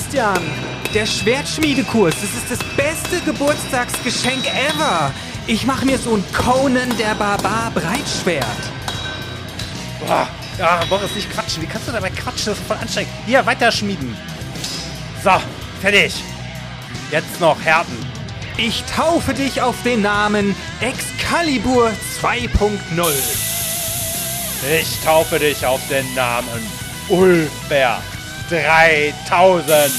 Christian! Der Schwertschmiedekurs, das ist das beste Geburtstagsgeschenk ever! Ich mache mir so ein Conan der Barbar Breitschwert. Boah, ja, Boris, nicht quatschen. Wie kannst du dabei quatschen? Das ist voll anstrengend. Hier, weiterschmieden. So, fertig. Jetzt noch Härten. Ich taufe dich auf den Namen Excalibur 2.0. Ich taufe dich auf den Namen Ulfer 3000.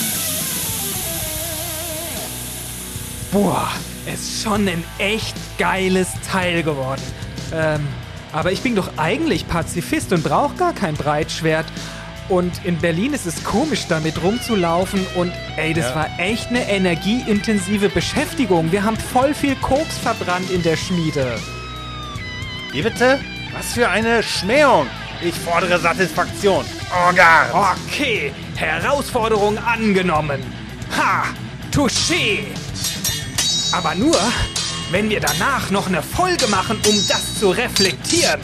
Boah, ist schon ein echt geiles Teil geworden. Ähm, aber ich bin doch eigentlich Pazifist und brauche gar kein Breitschwert. Und in Berlin ist es komisch, damit rumzulaufen. Und ey, das Ja. war echt eine energieintensive Beschäftigung. Wir haben voll viel Koks verbrannt in der Schmiede. Wie bitte? Was für eine Schmähung. Ich fordere Satisfaktion. Organ. Okay, Herausforderung angenommen. Ha, touché. Aber nur, wenn wir danach noch eine Folge machen, um das zu reflektieren.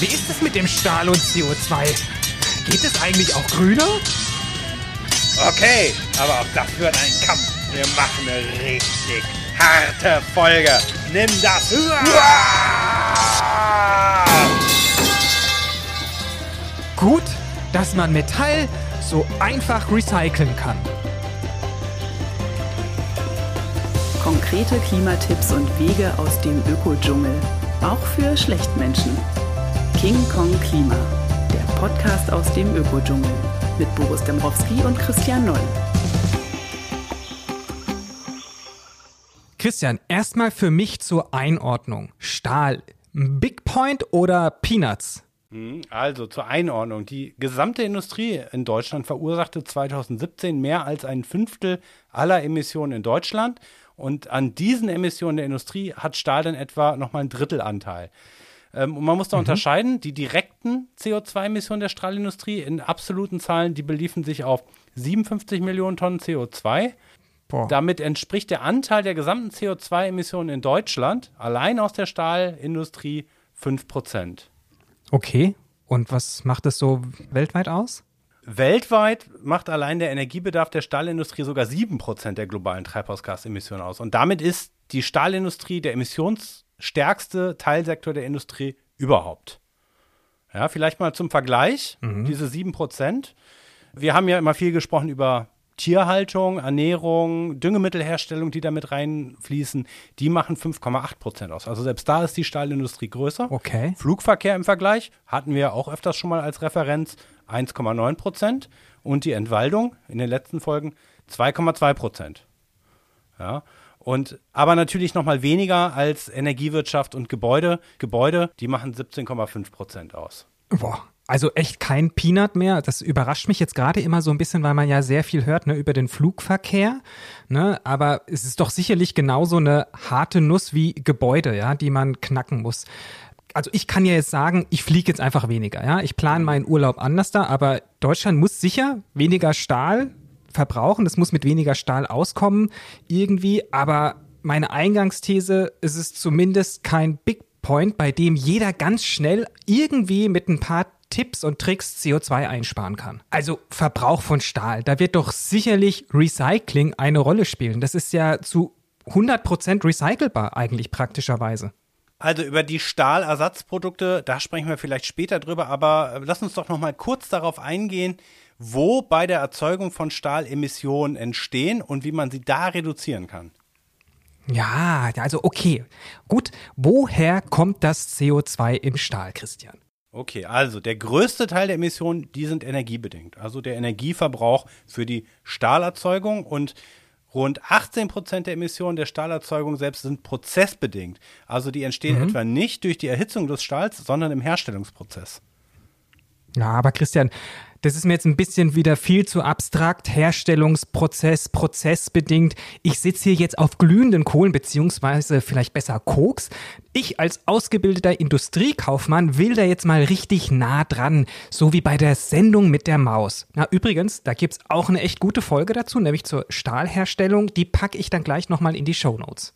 Wie ist es mit dem Stahl und CO2? Geht es eigentlich auch grüner? Okay, aber auch das wird ein Kampf. Wir machen eine richtig harte Folge. Nimm das. Gut, dass man Metall so einfach recyceln kann. Konkrete Klimatipps und Wege aus dem Ökodschungel. Auch für Schlechtmenschen. King Kong Klima. Der Podcast aus dem Ökodschungel. Mit Boris Dembrowski und Christian Noll. Christian, erstmal für mich zur Einordnung. Stahl, Big Point oder Peanuts? Also zur Einordnung. Die gesamte Industrie in Deutschland verursachte 2017 mehr als ein Fünftel aller Emissionen in Deutschland. Und an diesen Emissionen der Industrie hat Stahl dann etwa nochmal ein Drittelanteil. Ähm, und man muss da unterscheiden, die direkten CO2-Emissionen der Stahlindustrie in absoluten Zahlen, die beliefen sich auf 57 Millionen Tonnen CO2. Boah. Damit entspricht der Anteil der gesamten CO2-Emissionen in Deutschland allein aus der Stahlindustrie 5 Prozent. Okay. Und was macht es so weltweit aus? Weltweit macht allein der Energiebedarf der Stahlindustrie sogar 7% der globalen Treibhausgasemissionen aus. Und damit ist die Stahlindustrie der emissionsstärkste Teilsektor der Industrie überhaupt. Ja, vielleicht mal zum Vergleich, diese 7%. Wir haben ja immer viel gesprochen über Tierhaltung, Ernährung, Düngemittelherstellung, die damit reinfließen. Die machen 5,8% aus. Also selbst da ist die Stahlindustrie größer. Okay. Flugverkehr im Vergleich hatten wir auch öfters schon mal als Referenz 1,9 Prozent und die Entwaldung in den letzten Folgen 2,2 Prozent. Ja, und aber natürlich noch mal weniger als Energiewirtschaft und Gebäude. Gebäude, die machen 17,5 Prozent aus. Boah. Also echt kein Peanut mehr. Das überrascht mich jetzt gerade immer so ein bisschen, weil man ja sehr viel hört ne, über den Flugverkehr. Ne? Aber es ist doch sicherlich genauso eine harte Nuss wie Gebäude, ja, die man knacken muss. Also ich kann ja jetzt sagen, ich fliege jetzt einfach weniger. Ja, ich plane meinen Urlaub anders da, aber Deutschland muss sicher weniger Stahl verbrauchen. Das muss mit weniger Stahl auskommen irgendwie. Aber meine Eingangsthese, es ist zumindest kein Big Point, bei dem jeder ganz schnell irgendwie mit ein paar Tipps und Tricks CO2 einsparen kann. Also Verbrauch von Stahl, da wird doch sicherlich Recycling eine Rolle spielen. Das ist ja zu 100% recycelbar eigentlich praktischerweise. Also über die Stahlersatzprodukte, da sprechen wir vielleicht später drüber, aber äh, lass uns doch noch mal kurz darauf eingehen, wo bei der Erzeugung von Stahl Emissionen entstehen und wie man sie da reduzieren kann. Ja, also okay. Gut, woher kommt das CO2 im Stahl, Christian? Okay, also der größte Teil der Emissionen, die sind energiebedingt. Also der Energieverbrauch für die Stahlerzeugung und rund 18 Prozent der Emissionen der Stahlerzeugung selbst sind prozessbedingt. Also die entstehen etwa nicht durch die Erhitzung des Stahls, sondern im Herstellungsprozess. Ja, aber Christian, das ist mir jetzt ein bisschen wieder viel zu abstrakt. Herstellungsprozess, prozessbedingt. Ich sitze hier jetzt auf glühenden Kohlen, beziehungsweise vielleicht besser Koks. Ich als ausgebildeter Industriekaufmann will da jetzt mal richtig nah dran, so wie bei der Sendung mit der Maus. Na, übrigens, da gibt's auch eine echt gute Folge dazu, nämlich zur Stahlherstellung. Die packe ich dann gleich nochmal in die Shownotes.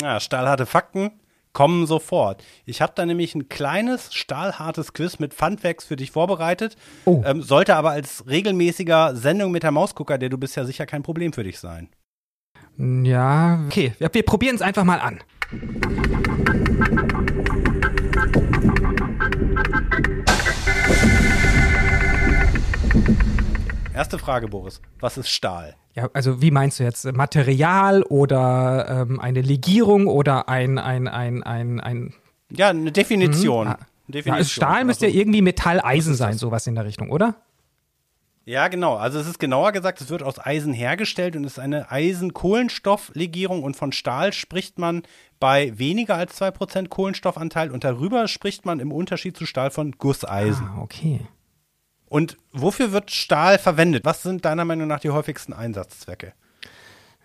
Ja, stahlharte Fakten kommen sofort. Ich habe da nämlich ein kleines, stahlhartes Quiz mit Funfacts für dich vorbereitet. Oh. Ähm, sollte aber als regelmäßiger Sendung mit der Mausgucker, der du bist ja sicher kein Problem für dich sein. Ja, okay. Wir, wir probieren es einfach mal an. Erste Frage, Boris. Was ist Stahl? Ja, also wie meinst du jetzt? Material oder ähm, eine Legierung oder ein, ein, ein, ein, ein Ja, eine Definition. Mhm. Ja, Definition. also Stahl müsste ja Also- irgendwie Metall, Eisen ist sein, sowas in der Richtung, oder? Ja, genau. Also es ist genauer gesagt, es wird aus Eisen hergestellt und ist eine Eisen-Kohlenstofflegierung und von Stahl spricht man bei weniger als 2% Kohlenstoffanteil und darüber spricht man im Unterschied zu Stahl von Gusseisen. Ah, okay. Und wofür wird Stahl verwendet? Was sind deiner Meinung nach die häufigsten Einsatzzwecke?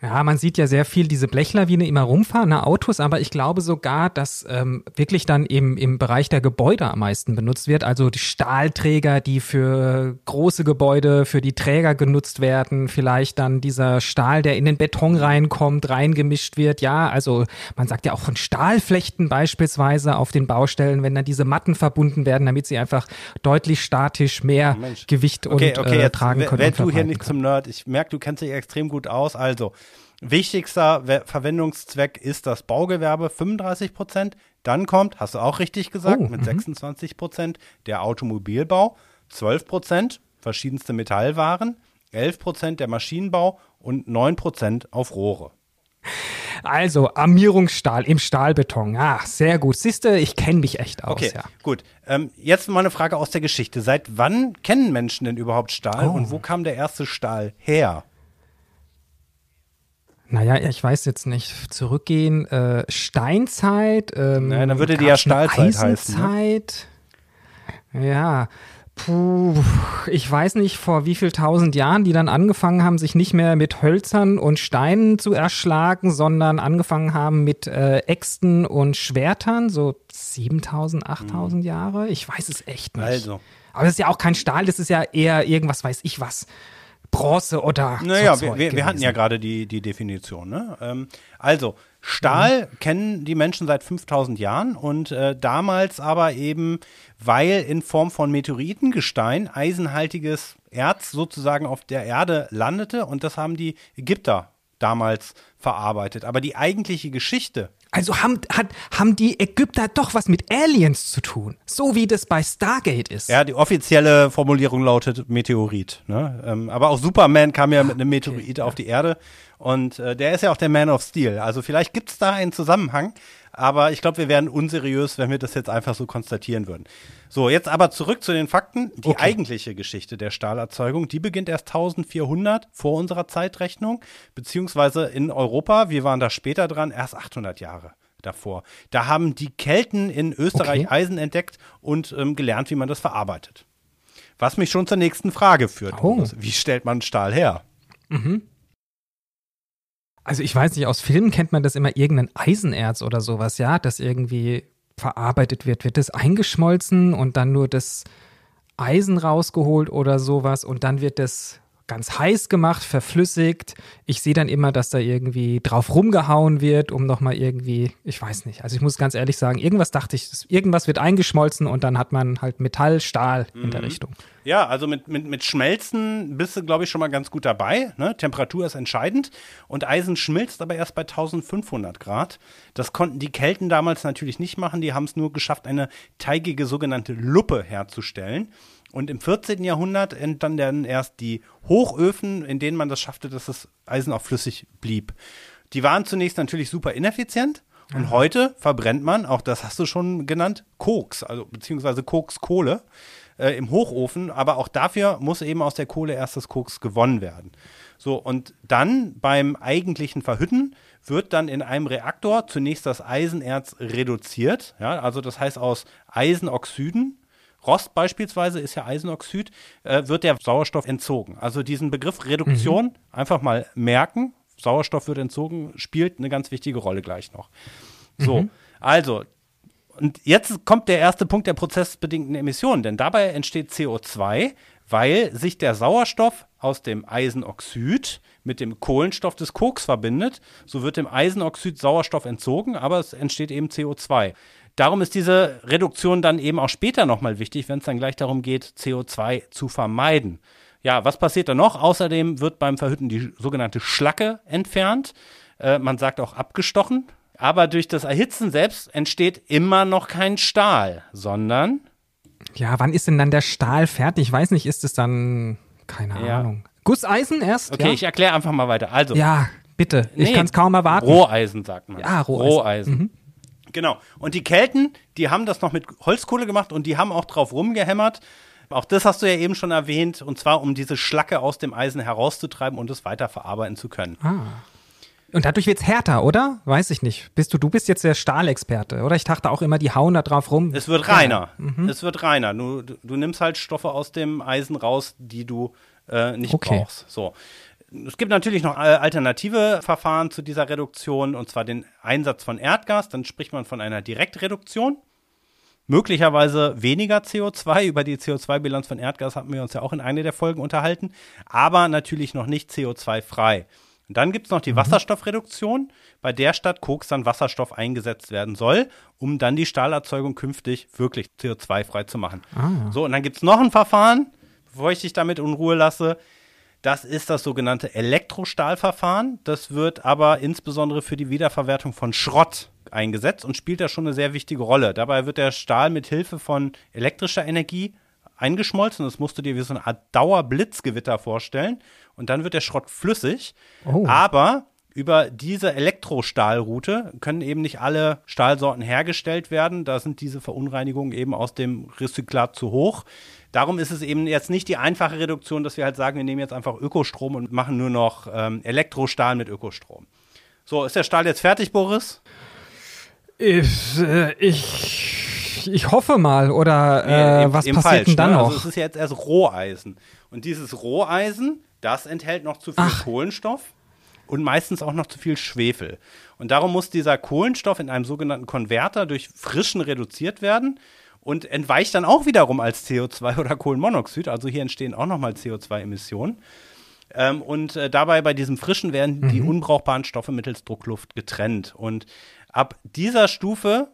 Ja, man sieht ja sehr viel diese Blechlawine immer rumfahren, ne, Autos, aber ich glaube sogar, dass ähm, wirklich dann im, im Bereich der Gebäude am meisten benutzt wird. Also die Stahlträger, die für große Gebäude, für die Träger genutzt werden, vielleicht dann dieser Stahl, der in den Beton reinkommt, reingemischt wird. Ja, also man sagt ja auch von Stahlflechten beispielsweise auf den Baustellen, wenn dann diese Matten verbunden werden, damit sie einfach deutlich statisch mehr Mensch. Gewicht und Okay, okay, äh, jetzt tragen können. werd du hier nicht können. zum Nerd. Ich merke, du kennst dich extrem gut aus. Also, wichtigster We Verwendungszweck ist das Baugewerbe, 35 Prozent. Dann kommt, hast du auch richtig gesagt, Oh, mit mhm. 26 Prozent der Automobilbau, 12 Prozent verschiedenste Metallwaren, 11 Prozent der Maschinenbau und 9 Prozent auf Rohre. Also, Armierungsstahl im Stahlbeton. Ah, sehr gut. Siehste, ich kenne mich echt aus, Okay, ja. gut. Ähm, jetzt mal eine Frage aus der Geschichte. Seit wann kennen Menschen denn überhaupt Stahl Oh. und wo kam der erste Stahl her? Naja, ich weiß jetzt nicht. Zurückgehen, äh, Steinzeit. Ähm, Naja, dann würde die ja Stahlzeit heißen, ne? Eisenzeit. Ja. Puh, ich weiß nicht, vor wie viel tausend Jahren die dann angefangen haben, sich nicht mehr mit Hölzern und Steinen zu erschlagen, sondern angefangen haben mit äh, Äxten und Schwertern, so 7000, 8000 Jahre. Ich weiß es echt nicht. Mhm. Also. Aber das ist ja auch kein Stahl, das ist ja eher irgendwas, weiß ich was. Bronze oder Naja, so wir, wir, wir hatten ja gerade die, die Definition. Ne? Ähm, also, Stahl kennen die Menschen seit 5000 Jahren und äh, damals aber eben, weil in Form von Meteoritengestein eisenhaltiges Erz sozusagen auf der Erde landete und das haben die Ägypter damals verarbeitet. Aber die eigentliche Geschichte Also haben, hat, haben die Ägypter doch was mit Aliens zu tun. So wie das bei Stargate ist. Ja, die offizielle Formulierung lautet Meteorit. Ne? Ähm, aber auch Superman kam ja mit einem Meteorit auf die Erde und äh, der ist ja auch der Man of Steel. Also vielleicht gibt es da einen Zusammenhang, aber ich glaube, wir wären unseriös, wenn wir das jetzt einfach so konstatieren würden. So, jetzt aber zurück zu den Fakten. Die Okay. eigentliche Geschichte der Stahlerzeugung, die beginnt erst 1400 vor unserer Zeitrechnung, beziehungsweise in Europa, wir waren da später dran, erst 800 Jahre davor. Da haben die Kelten in Österreich Okay. Eisen entdeckt und ähm, gelernt, wie man das verarbeitet. Was mich schon zur nächsten Frage führt. Oh. Wie stellt man Stahl her? Also ich weiß nicht, aus Filmen kennt man das immer irgendein Eisenerz oder sowas, ja, das irgendwie verarbeitet wird. Wird das eingeschmolzen und dann nur das Eisen rausgeholt oder sowas und dann wird das ganz heiß gemacht, verflüssigt. Ich sehe dann immer, dass da irgendwie drauf rumgehauen wird, um nochmal irgendwie, ich weiß nicht. Also ich muss ganz ehrlich sagen, irgendwas dachte ich, irgendwas wird eingeschmolzen und dann hat man halt Metall, Stahl in der Richtung. Ja, also mit, mit, mit Schmelzen bist du, glaube ich, schon mal ganz gut dabei. Ne? Temperatur ist entscheidend. Und Eisen schmilzt aber erst bei 1500 Grad. Das konnten die Kelten damals natürlich nicht machen. Die haben es nur geschafft, eine teigige sogenannte Luppe herzustellen. Und im 14. Jahrhundert entstanden dann erst die Hochöfen, in denen man das schaffte, dass das Eisen auch flüssig blieb. Die waren zunächst natürlich super ineffizient. Und heute verbrennt man, auch das hast du schon genannt, Koks, also beziehungsweise Kokskohle äh, im Hochofen, aber auch dafür muss eben aus der Kohle erst das Koks gewonnen werden. So, und dann beim eigentlichen Verhütten wird dann in einem Reaktor zunächst das Eisenerz reduziert. Ja, also das heißt aus Eisenoxiden, Rost beispielsweise ist ja Eisenoxid, äh, wird der Sauerstoff entzogen. Also diesen Begriff Reduktion einfach mal merken. Sauerstoff wird entzogen, spielt eine ganz wichtige Rolle gleich noch. So, also und jetzt kommt der erste Punkt der prozessbedingten Emissionen, denn dabei entsteht CO2, weil sich der Sauerstoff aus dem Eisenoxid mit dem Kohlenstoff des Koks verbindet. So wird dem Eisenoxid Sauerstoff entzogen, aber es entsteht eben CO2. Darum ist diese Reduktion dann eben auch später nochmal wichtig, wenn es dann gleich darum geht, CO2 zu vermeiden. Ja, was passiert da noch? Außerdem wird beim Verhütten die sogenannte Schlacke entfernt. Äh, man sagt auch abgestochen. Aber durch das Erhitzen selbst entsteht immer noch kein Stahl, sondern. Ja, wann ist denn dann der Stahl fertig? Ich weiß nicht, ist es dann. Keine Ja. Ahnung. Gusseisen erst? Okay, ja? ich erkläre einfach mal weiter. Also, ja, bitte. Ich Nee, kann es kaum erwarten. Roheisen sagt man. Ja, Roheisen. Roheisen. Genau. Und die Kelten, die haben das noch mit Holzkohle gemacht und die haben auch drauf rumgehämmert. Auch das hast du ja eben schon erwähnt, und zwar um diese Schlacke aus dem Eisen herauszutreiben und es weiterverarbeiten zu können. Und dadurch wird's härter, oder? Weiß ich nicht. Bist du, du bist jetzt der Stahlexperte, oder? Ich dachte auch immer, die hauen da drauf rum. Es wird reiner. Es wird reiner. Du, du, du nimmst halt Stoffe aus dem Eisen raus, die du äh, nicht Okay. brauchst. So. Es gibt natürlich noch äh, alternative Verfahren zu dieser Reduktion, und zwar den Einsatz von Erdgas. Dann spricht man von einer Direktreduktion. Möglicherweise weniger CO2. Über die CO2-Bilanz von Erdgas hatten wir uns ja auch in einer der Folgen unterhalten. Aber natürlich noch nicht CO2-frei. Und dann gibt es noch die Wasserstoffreduktion, bei der statt Koks dann Wasserstoff eingesetzt werden soll, um dann die Stahlerzeugung künftig wirklich CO2-frei zu machen. So, und dann gibt es noch ein Verfahren, bevor ich dich damit in Ruhe lasse. Das ist das sogenannte Elektrostahlverfahren. Das wird aber insbesondere für die Wiederverwertung von Schrott eingesetzt und spielt da schon eine sehr wichtige Rolle. Dabei wird der Stahl mit Hilfe von elektrischer Energie eingeschmolzen. Das musst du dir wie so eine Art Dauerblitzgewitter vorstellen. Und dann wird der Schrott flüssig. Oh. Aber über diese Elektrostahlroute können eben nicht alle Stahlsorten hergestellt werden. Da sind diese Verunreinigungen eben aus dem Rezyklat zu hoch. Darum ist es eben jetzt nicht die einfache Reduktion, dass wir halt sagen, wir nehmen jetzt einfach Ökostrom und machen nur noch ähm, Elektrostahl mit Ökostrom. So, ist der Stahl jetzt fertig, Boris? Ich, äh, ich, ich hoffe mal, oder äh, eben- was passiert falsch, denn dann ne? noch? Also es ist jetzt erst Roheisen. Und dieses Roheisen, das enthält noch zu viel Ach. Kohlenstoff und meistens auch noch zu viel Schwefel. Und darum muss dieser Kohlenstoff in einem sogenannten Konverter durch Frischen reduziert werden und entweicht dann auch wiederum als CO2 oder Kohlenmonoxid. Also hier entstehen auch nochmal CO2-Emissionen. Ähm, und äh, dabei bei diesem Frischen werden die unbrauchbaren Stoffe mittels Druckluft getrennt. Und ab dieser Stufe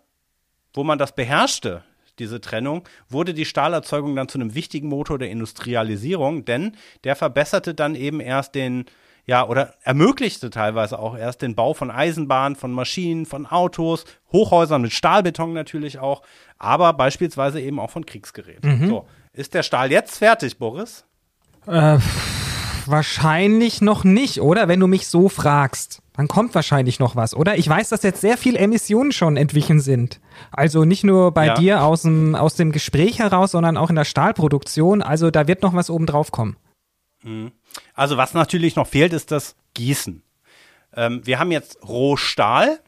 wo man das beherrschte, diese Trennung, wurde die Stahlerzeugung dann zu einem wichtigen Motor der Industrialisierung, denn der verbesserte dann eben erst den, ja, oder ermöglichte teilweise auch erst den Bau von Eisenbahnen, von Maschinen, von Autos, Hochhäusern mit Stahlbeton natürlich auch, aber beispielsweise eben auch von Kriegsgeräten. So, ist der Stahl jetzt fertig, Boris? Äh, wahrscheinlich noch nicht, oder? Wenn du mich so fragst. Dann kommt wahrscheinlich noch was, oder? Ich weiß, dass jetzt sehr viel Emissionen schon entwichen sind. Also nicht nur bei Ja. dir aus dem, aus dem Gespräch heraus, sondern auch in der Stahlproduktion. Also da wird noch was oben drauf kommen. Also was natürlich noch fehlt, ist das Gießen. Ähm, wir haben jetzt Rohstahl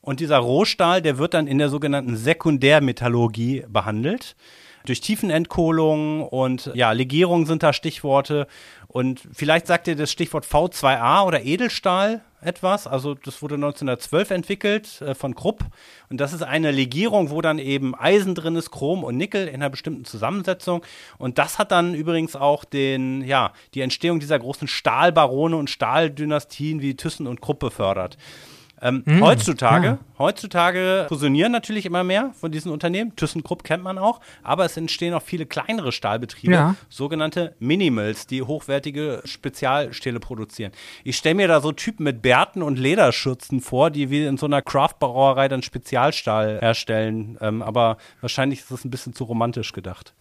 und dieser Rohstahl, der wird dann in der sogenannten Sekundärmetallurgie behandelt. Durch Tiefenentkohlung und ja, Legierung sind da Stichworte. Und vielleicht sagt ihr das Stichwort V2A oder Edelstahl etwas. Also das wurde 1912 entwickelt äh, von Krupp. Und das ist eine Legierung, wo dann eben Eisen drin ist, Chrom und Nickel in einer bestimmten Zusammensetzung. Und das hat dann übrigens auch den, ja, die Entstehung dieser großen Stahlbarone und Stahldynastien wie Thyssen und Krupp befördert. Ähm, heutzutage, ja. heutzutage fusionieren natürlich immer mehr von diesen Unternehmen. ThyssenKrupp kennt man auch, aber es entstehen auch viele kleinere Stahlbetriebe, Ja. sogenannte Minimals, die hochwertige Spezialstähle produzieren. Ich stelle mir da so Typen mit Bärten und Lederschürzen vor, die wie in so einer Craft-Brauerei dann Spezialstahl herstellen. Ähm, aber wahrscheinlich ist es ein bisschen zu romantisch gedacht.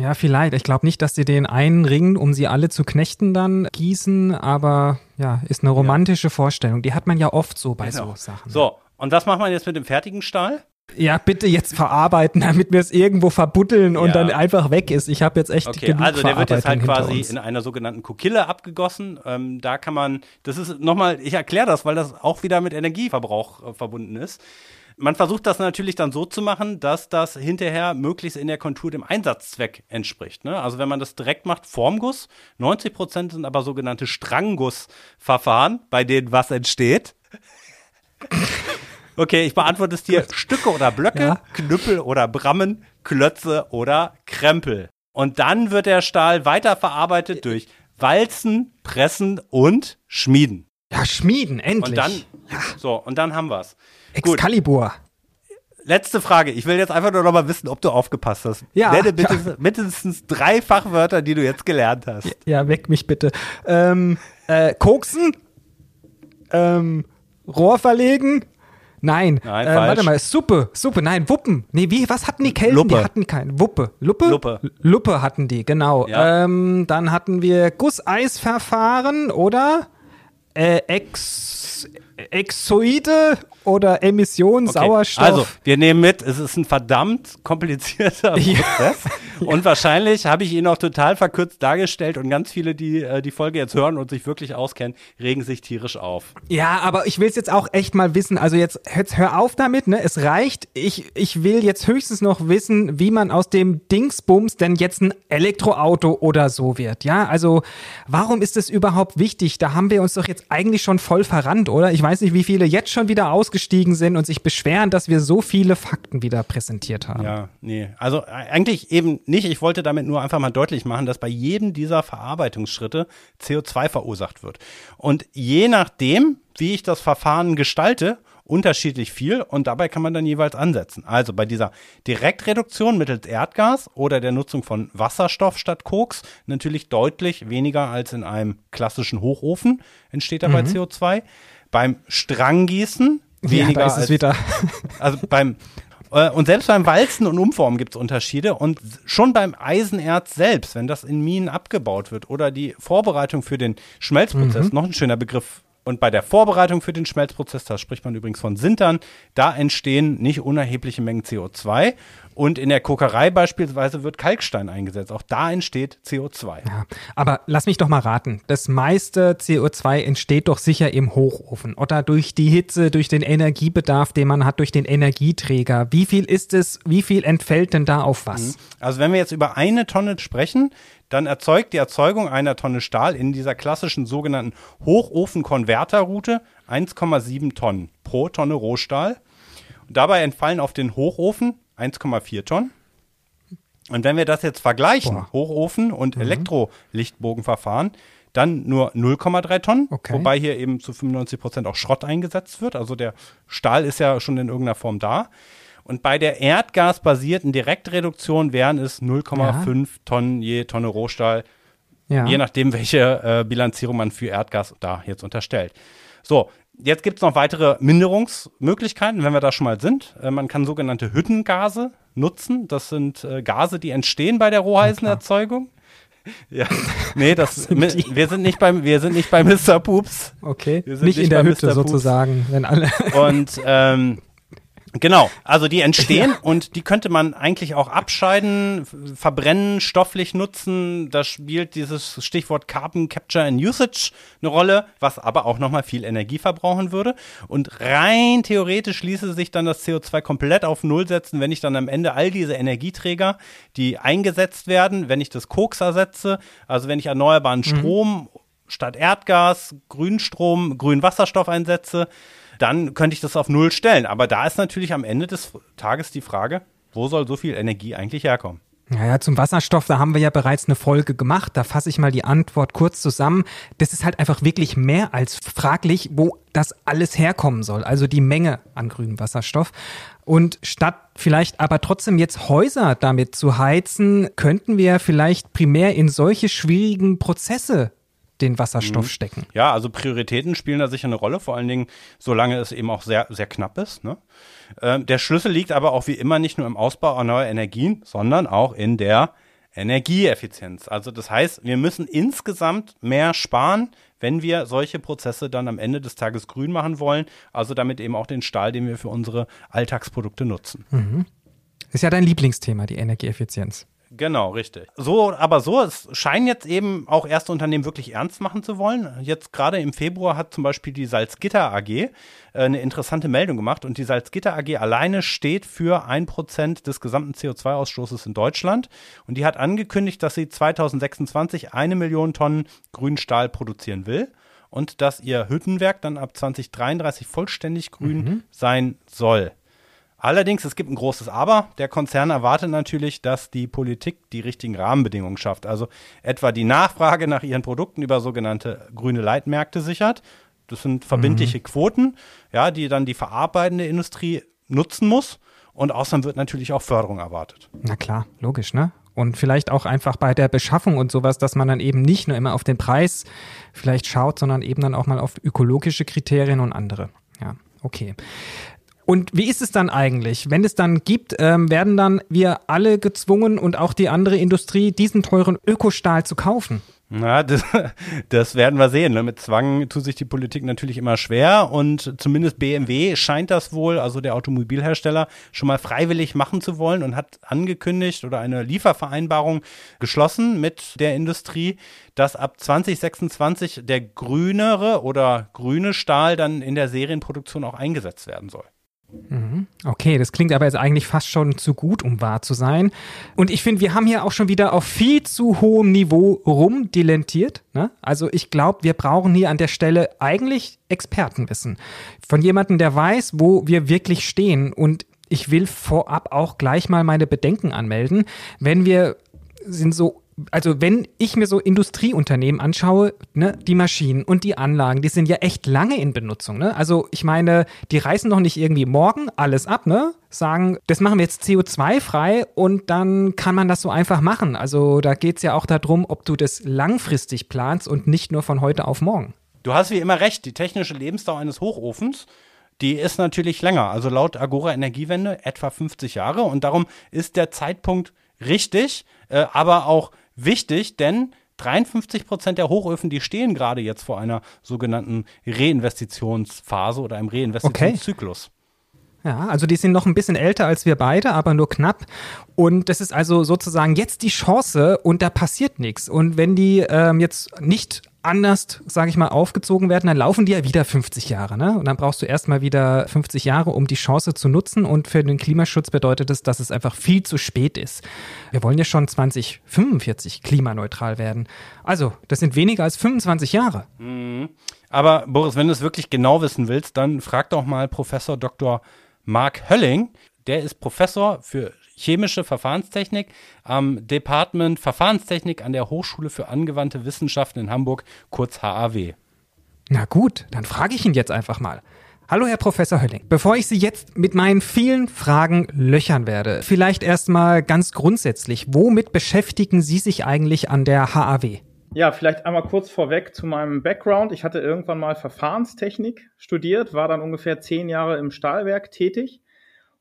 Ja, vielleicht. Ich glaube nicht, dass sie den einen Ring, um sie alle zu knechten, dann gießen, aber ja, ist eine romantische Vorstellung. Die hat man ja oft so bei so Sachen. Genau. So, und was macht man jetzt mit dem fertigen Stahl? Ja, bitte jetzt verarbeiten, damit wir es irgendwo verbuddeln und Ja. dann einfach weg ist. Ich habe jetzt echt Okay, genug also der wird jetzt halt quasi uns. in einer sogenannten Kokille abgegossen. Ähm, da kann man, das ist nochmal, ich erkläre das, weil das auch wieder mit Energieverbrauch äh, verbunden ist. Man versucht das natürlich dann so zu machen, dass das hinterher möglichst in der Kontur dem Einsatzzweck entspricht. Ne? Also wenn man das direkt macht, Formguss, 90 Prozent sind aber sogenannte Stranggussverfahren, bei denen was entsteht. Okay, ich beantworte es dir. Stücke oder Blöcke, Ja. Knüppel oder Brammen, Klötze oder Krempel. Und dann wird der Stahl weiterverarbeitet durch Walzen, Pressen und Schmieden. Ja, Schmieden, endlich. Und dann, so, und dann haben wir's. Excalibur. Letzte Frage. Ich will jetzt einfach nur noch mal wissen, ob du aufgepasst hast. Ja, Nenne bitte mindestens drei Fachwörter, die du jetzt gelernt hast. Ja, weck mich bitte. Ähm, äh, Koksen? Ähm, Rohr verlegen? Nein. Nein, äh. Warte mal, Suppe, Suppe, nein, Wuppen. Nee, wie, was hatten die Kelten? Luppe. Die hatten keinen. Wuppe. Luppe? Luppe. Luppe hatten die, genau. Ja. Ähm, dann hatten wir Gusseisverfahren oder äh, Ex, Exoide oder Emission Okay. Sauerstoff. Also, wir nehmen mit, es ist ein verdammt komplizierter Ja. Prozess. Und wahrscheinlich habe ich ihn auch total verkürzt dargestellt und ganz viele, die äh, die Folge jetzt hören und sich wirklich auskennen, regen sich tierisch auf. Ja, aber ich will es jetzt auch echt mal wissen. Also jetzt, jetzt hör auf damit, ne? Es reicht. Ich, ich will jetzt höchstens noch wissen, wie man aus dem Dingsbums denn jetzt ein Elektroauto oder so wird. Ja, also warum ist es überhaupt wichtig? Da haben wir uns doch jetzt eigentlich schon voll verrannt, oder? Ich weiß nicht, wie viele jetzt schon wieder ausgestiegen sind und sich beschweren, dass wir so viele Fakten wieder präsentiert haben. Ja, nee. Also äh, eigentlich eben nicht. Ich wollte damit nur einfach mal deutlich machen, dass bei jedem dieser Verarbeitungsschritte CO2 verursacht wird. Und je nachdem, wie ich das Verfahren gestalte, unterschiedlich viel und dabei kann man dann jeweils ansetzen. Also bei dieser Direktreduktion mittels Erdgas oder der Nutzung von Wasserstoff statt Koks natürlich deutlich weniger als in einem klassischen Hochofen entsteht dabei CO2. Beim Stranggießen Ja, weniger da ist es als wieder. also beim äh, und selbst beim Walzen und Umformen gibt es Unterschiede und schon beim Eisenerz selbst, wenn das in Minen abgebaut wird oder die Vorbereitung für den Schmelzprozess, noch ein schöner Begriff. Und bei der Vorbereitung für den Schmelzprozess, da spricht man übrigens von Sintern, da entstehen nicht unerhebliche Mengen CO2. Und in der Kokerei beispielsweise wird Kalkstein eingesetzt. Auch da entsteht CO2. Ja, aber lass mich doch mal raten. Das meiste CO2 entsteht doch sicher im Hochofen oder durch die Hitze, durch den Energiebedarf, den man hat, durch den Energieträger. Wie viel ist es, wie viel entfällt denn da auf was? Also wenn wir jetzt über eine Tonne sprechen, dann erzeugt die Erzeugung einer Tonne Stahl in dieser klassischen sogenannten Hochofen-Konverterroute 1,7 Tonnen pro Tonne Rohstahl. Und dabei entfallen auf den Hochofen 1,4 Tonnen. Und wenn wir das jetzt vergleichen, Boah. Hochofen und Elektrolichtbogenverfahren, dann nur 0,3 Tonnen, Okay. wobei hier eben zu 95 Prozent auch Schrott eingesetzt wird. Also der Stahl ist ja schon in irgendeiner Form da. Und bei der erdgasbasierten Direktreduktion wären es 0,5 Tonnen je Tonne Rohstahl, Ja. je nachdem, welche äh, Bilanzierung man für Erdgas da jetzt unterstellt. So, jetzt gibt es noch weitere Minderungsmöglichkeiten, wenn wir da schon mal sind. Äh, man kann sogenannte Hüttengase nutzen. Das sind äh, Gase, die entstehen bei der Roheisenerzeugung. Ja, nee, das, sind wir sind nicht beim, wir sind nicht bei Mr. Poops. Okay. Wir sind Nicht, nicht in der Hütte sozusagen, wenn alle. Und ähm, genau, also die entstehen und die könnte man eigentlich auch abscheiden, verbrennen, stofflich nutzen. Da spielt dieses Stichwort Carbon Capture and Usage eine Rolle, was aber auch nochmal viel Energie verbrauchen würde. Und rein theoretisch ließe sich dann das CO2 komplett auf Null setzen, wenn ich dann am Ende all diese Energieträger, die eingesetzt werden, wenn ich das Koks ersetze, also wenn ich erneuerbaren Strom statt Erdgas, Grünstrom, grünen Wasserstoff einsetze, dann könnte ich das auf Null stellen. Aber da ist natürlich am Ende des Tages die Frage, wo soll so viel Energie eigentlich herkommen? Naja, zum Wasserstoff, da haben wir ja bereits eine Folge gemacht. Da fasse ich mal die Antwort kurz zusammen. Das ist halt einfach wirklich mehr als fraglich, wo das alles herkommen soll. Also die Menge an grünem Wasserstoff. Und statt vielleicht aber trotzdem jetzt Häuser damit zu heizen, könnten wir vielleicht primär in solche schwierigen Prozesse den Wasserstoff stecken. Ja, also Prioritäten spielen da sicher eine Rolle, vor allen Dingen, solange es eben auch sehr, sehr knapp ist. Ne? Ähm, der Schlüssel liegt aber auch wie immer nicht nur im Ausbau erneuerbarer Energien, sondern auch in der Energieeffizienz. Also das heißt, wir müssen insgesamt mehr sparen, wenn wir solche Prozesse dann am Ende des Tages grün machen wollen. Also damit eben auch den Stahl, den wir für unsere Alltagsprodukte nutzen. Ist ja dein Lieblingsthema, die Energieeffizienz. Genau, richtig. So, aber so, es scheinen jetzt eben auch erste Unternehmen wirklich ernst machen zu wollen. Jetzt gerade im Februar hat zum Beispiel die Salzgitter AG äh, eine interessante Meldung gemacht und die Salzgitter AG alleine steht für ein Prozent des gesamten CO2-Ausstoßes in Deutschland und die hat angekündigt, dass sie 2026 eine Million Tonnen grünen Stahl produzieren will und dass ihr Hüttenwerk dann ab 2033 vollständig grün sein soll. Allerdings, es gibt ein großes Aber. Der Konzern erwartet natürlich, dass die Politik die richtigen Rahmenbedingungen schafft. Also etwa die Nachfrage nach ihren Produkten über sogenannte grüne Leitmärkte sichert. Das sind verbindliche mhm. Quoten, ja, die dann die verarbeitende Industrie nutzen muss. Und außerdem wird natürlich auch Förderung erwartet. Na klar, logisch, ne? Und vielleicht auch einfach bei der Beschaffung und sowas, dass man dann eben nicht nur immer auf den Preis vielleicht schaut, sondern eben dann auch mal auf ökologische Kriterien und andere. Ja, okay. Und wie ist es dann eigentlich? Wenn es dann gibt, ähm, werden dann wir alle gezwungen und auch die andere Industrie, diesen teuren Ökostahl zu kaufen? Na, das, das werden wir sehen. Ne? Mit Zwang tut sich die Politik natürlich immer schwer und zumindest BMW scheint das wohl, also der Automobilhersteller, schon mal freiwillig machen zu wollen und hat angekündigt oder eine Liefervereinbarung geschlossen mit der Industrie, dass ab 2026 der grünere oder grüne Stahl dann in der Serienproduktion auch eingesetzt werden soll. Mhm. Okay, das klingt aber jetzt eigentlich fast schon zu gut, um wahr zu sein. Und ich finde, wir haben hier auch schon wieder auf viel zu hohem Niveau rumdilentiert. Ne? Also ich glaube, wir brauchen hier an der Stelle eigentlich Expertenwissen. Von jemandem, der weiß, wo wir wirklich stehen. Und ich will vorab auch gleich mal meine Bedenken anmelden. Wenn wir sind so also wenn ich mir so Industrieunternehmen anschaue, ne, die Maschinen und die Anlagen, die sind ja echt lange in Benutzung. Ne? Also ich meine, die reißen doch nicht irgendwie morgen alles ab, ne? Sagen, das machen wir jetzt CO2-frei und dann kann man das so einfach machen. Also da geht es ja auch darum, ob du das langfristig planst und nicht nur von heute auf morgen. Du hast wie immer recht, die technische Lebensdauer eines Hochofens die ist natürlich länger. Also laut Agora Energiewende etwa 50 Jahre. Und darum ist der Zeitpunkt richtig, äh, aber auch wichtig, denn 53 Prozent der Hochöfen, die stehen gerade jetzt vor einer sogenannten Reinvestitionsphase oder einem Reinvestitionszyklus. Okay. Ja, also die sind noch ein bisschen älter als wir beide, aber nur knapp. Und das ist also sozusagen jetzt die Chance und da passiert nichts. Und wenn die ähm, jetzt nicht anders, sage ich mal, aufgezogen werden, dann laufen die ja wieder 50 Jahre. Ne? Und dann brauchst du erstmal wieder 50 Jahre, um die Chance zu nutzen. Und für den Klimaschutz bedeutet es, dass es einfach viel zu spät ist. Wir wollen ja schon 2045 klimaneutral werden. Also, das sind weniger als 25 Jahre. Mhm. Aber Boris, wenn du es wirklich genau wissen willst, dann frag doch mal Professor Dr. Mark Hölling. Der ist Professor für chemische Verfahrenstechnik am Department Verfahrenstechnik an der Hochschule für angewandte Wissenschaften in Hamburg, kurz HAW. Na gut, dann frage ich ihn jetzt einfach mal. Hallo, Herr Professor Hölling. Bevor ich Sie jetzt mit meinen vielen Fragen löchern werde, vielleicht erstmal ganz grundsätzlich, womit beschäftigen Sie sich eigentlich an der HAW? Ja, vielleicht einmal kurz vorweg zu meinem Background. Ich hatte irgendwann mal Verfahrenstechnik studiert, war dann ungefähr zehn Jahre im Stahlwerk tätig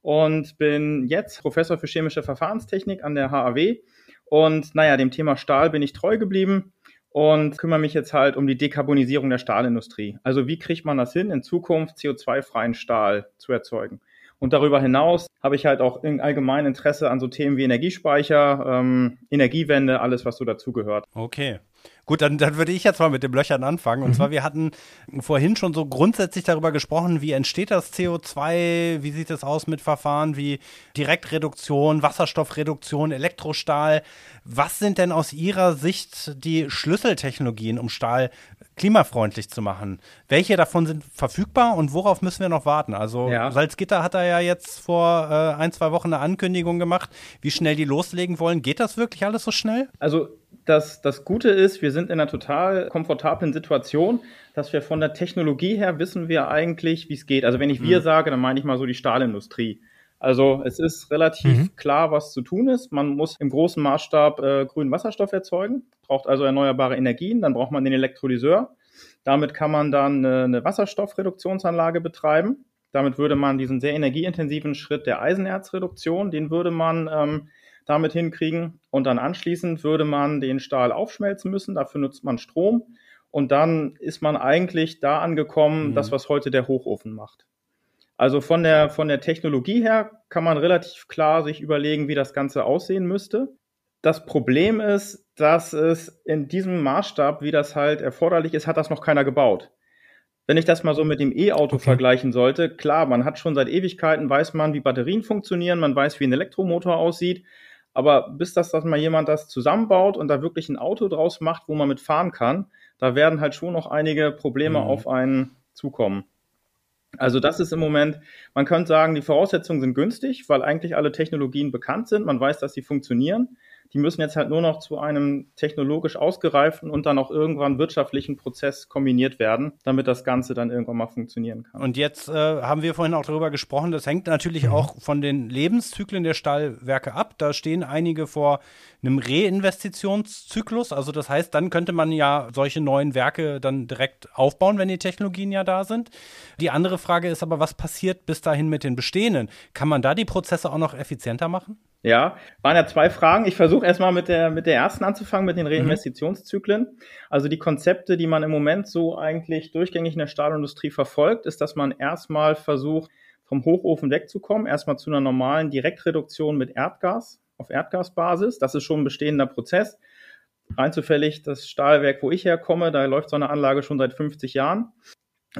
und bin jetzt Professor für chemische Verfahrenstechnik an der HAW. Und naja, dem Thema Stahl bin ich treu geblieben und kümmere mich jetzt halt um die Dekarbonisierung der Stahlindustrie. Also wie kriegt man das hin, in Zukunft CO2-freien Stahl zu erzeugen? Und darüber hinaus habe ich halt auch in allgemein Interesse an so Themen wie Energiespeicher, ähm, Energiewende, alles, was so dazugehört. Okay. Gut, dann, dann würde ich jetzt mal mit dem Löchern anfangen. Und mhm. zwar, wir hatten vorhin schon so grundsätzlich darüber gesprochen, wie entsteht das CO2, wie sieht es aus mit Verfahren wie Direktreduktion, Wasserstoffreduktion, Elektrostahl. Was sind denn aus Ihrer Sicht die Schlüsseltechnologien, um Stahl klimafreundlich zu machen? Welche davon sind verfügbar und worauf müssen wir noch warten? Also ja. Salzgitter hat da ja jetzt vor äh, ein, zwei Wochen eine Ankündigung gemacht, wie schnell die loslegen wollen. Geht das wirklich alles so schnell? Also das, das Gute ist, wir sind in einer total komfortablen Situation, dass wir von der Technologie her wissen wir eigentlich, wie es geht. Also wenn ich wir mhm. sage, dann meine ich mal so die Stahlindustrie. Also es ist relativ mhm. klar, was zu tun ist. Man muss im großen Maßstab äh, grünen Wasserstoff erzeugen, braucht also erneuerbare Energien, dann braucht man den Elektrolyseur. Damit kann man dann äh, eine Wasserstoffreduktionsanlage betreiben. Damit würde man diesen sehr energieintensiven Schritt der Eisenerzreduktion, den würde man ähm, damit hinkriegen. Und dann anschließend würde man den Stahl aufschmelzen müssen. Dafür nutzt man Strom. Und dann ist man eigentlich da angekommen, mhm. das, was heute der Hochofen macht. Also von der, von der Technologie her kann man relativ klar sich überlegen, wie das Ganze aussehen müsste. Das Problem ist, dass es in diesem Maßstab, wie das halt erforderlich ist, hat das noch keiner gebaut. Wenn ich das mal so mit dem E-Auto okay. vergleichen sollte, klar, man hat schon seit Ewigkeiten, weiß man, wie Batterien funktionieren, man weiß, wie ein Elektromotor aussieht, aber bis das, dass mal jemand das zusammenbaut und da wirklich ein Auto draus macht, wo man mit fahren kann, da werden halt schon noch einige Probleme mhm. auf einen zukommen. Also das ist im Moment, man könnte sagen, die Voraussetzungen sind günstig, weil eigentlich alle Technologien bekannt sind. Man weiß, dass sie funktionieren. Die müssen jetzt halt nur noch zu einem technologisch ausgereiften und dann auch irgendwann wirtschaftlichen Prozess kombiniert werden, damit das Ganze dann irgendwann mal funktionieren kann. Und jetzt äh, haben wir vorhin auch darüber gesprochen, das hängt natürlich mhm. auch von den Lebenszyklen der Stahlwerke ab. Da stehen einige vor einem Reinvestitionszyklus. Also das heißt, dann könnte man ja solche neuen Werke dann direkt aufbauen, wenn die Technologien ja da sind. Die andere Frage ist aber, was passiert bis dahin mit den bestehenden? Kann man da die Prozesse auch noch effizienter machen? Ja, waren ja zwei Fragen. Ich versuche erstmal mit der, mit der ersten anzufangen, mit den mhm. Reinvestitionszyklen. Mhm. Also die Konzepte, die man im Moment so eigentlich durchgängig in der Stahlindustrie verfolgt, ist, dass man erstmal versucht, vom Hochofen wegzukommen, erstmal zu einer normalen Direktreduktion mit Erdgas auf Erdgasbasis. Das ist schon ein bestehender Prozess. Rein zufällig das Stahlwerk, wo ich herkomme, da läuft so eine Anlage schon seit 50 Jahren.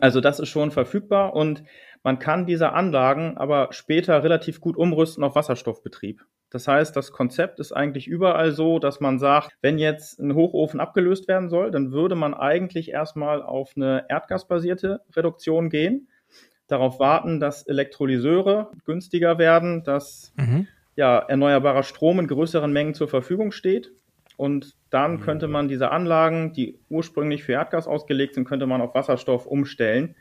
Also das ist schon verfügbar und man kann diese Anlagen aber später relativ gut umrüsten auf Wasserstoffbetrieb. Das heißt, das Konzept ist eigentlich überall so, dass man sagt, wenn jetzt ein Hochofen abgelöst werden soll, dann würde man eigentlich erstmal auf eine erdgasbasierte Reduktion gehen, darauf warten, dass Elektrolyseure günstiger werden, dass mhm. ja, erneuerbarer Strom in größeren Mengen zur Verfügung steht. Und dann mhm. könnte man diese Anlagen, die ursprünglich für Erdgas ausgelegt sind, könnte man auf Wasserstoff umstellen.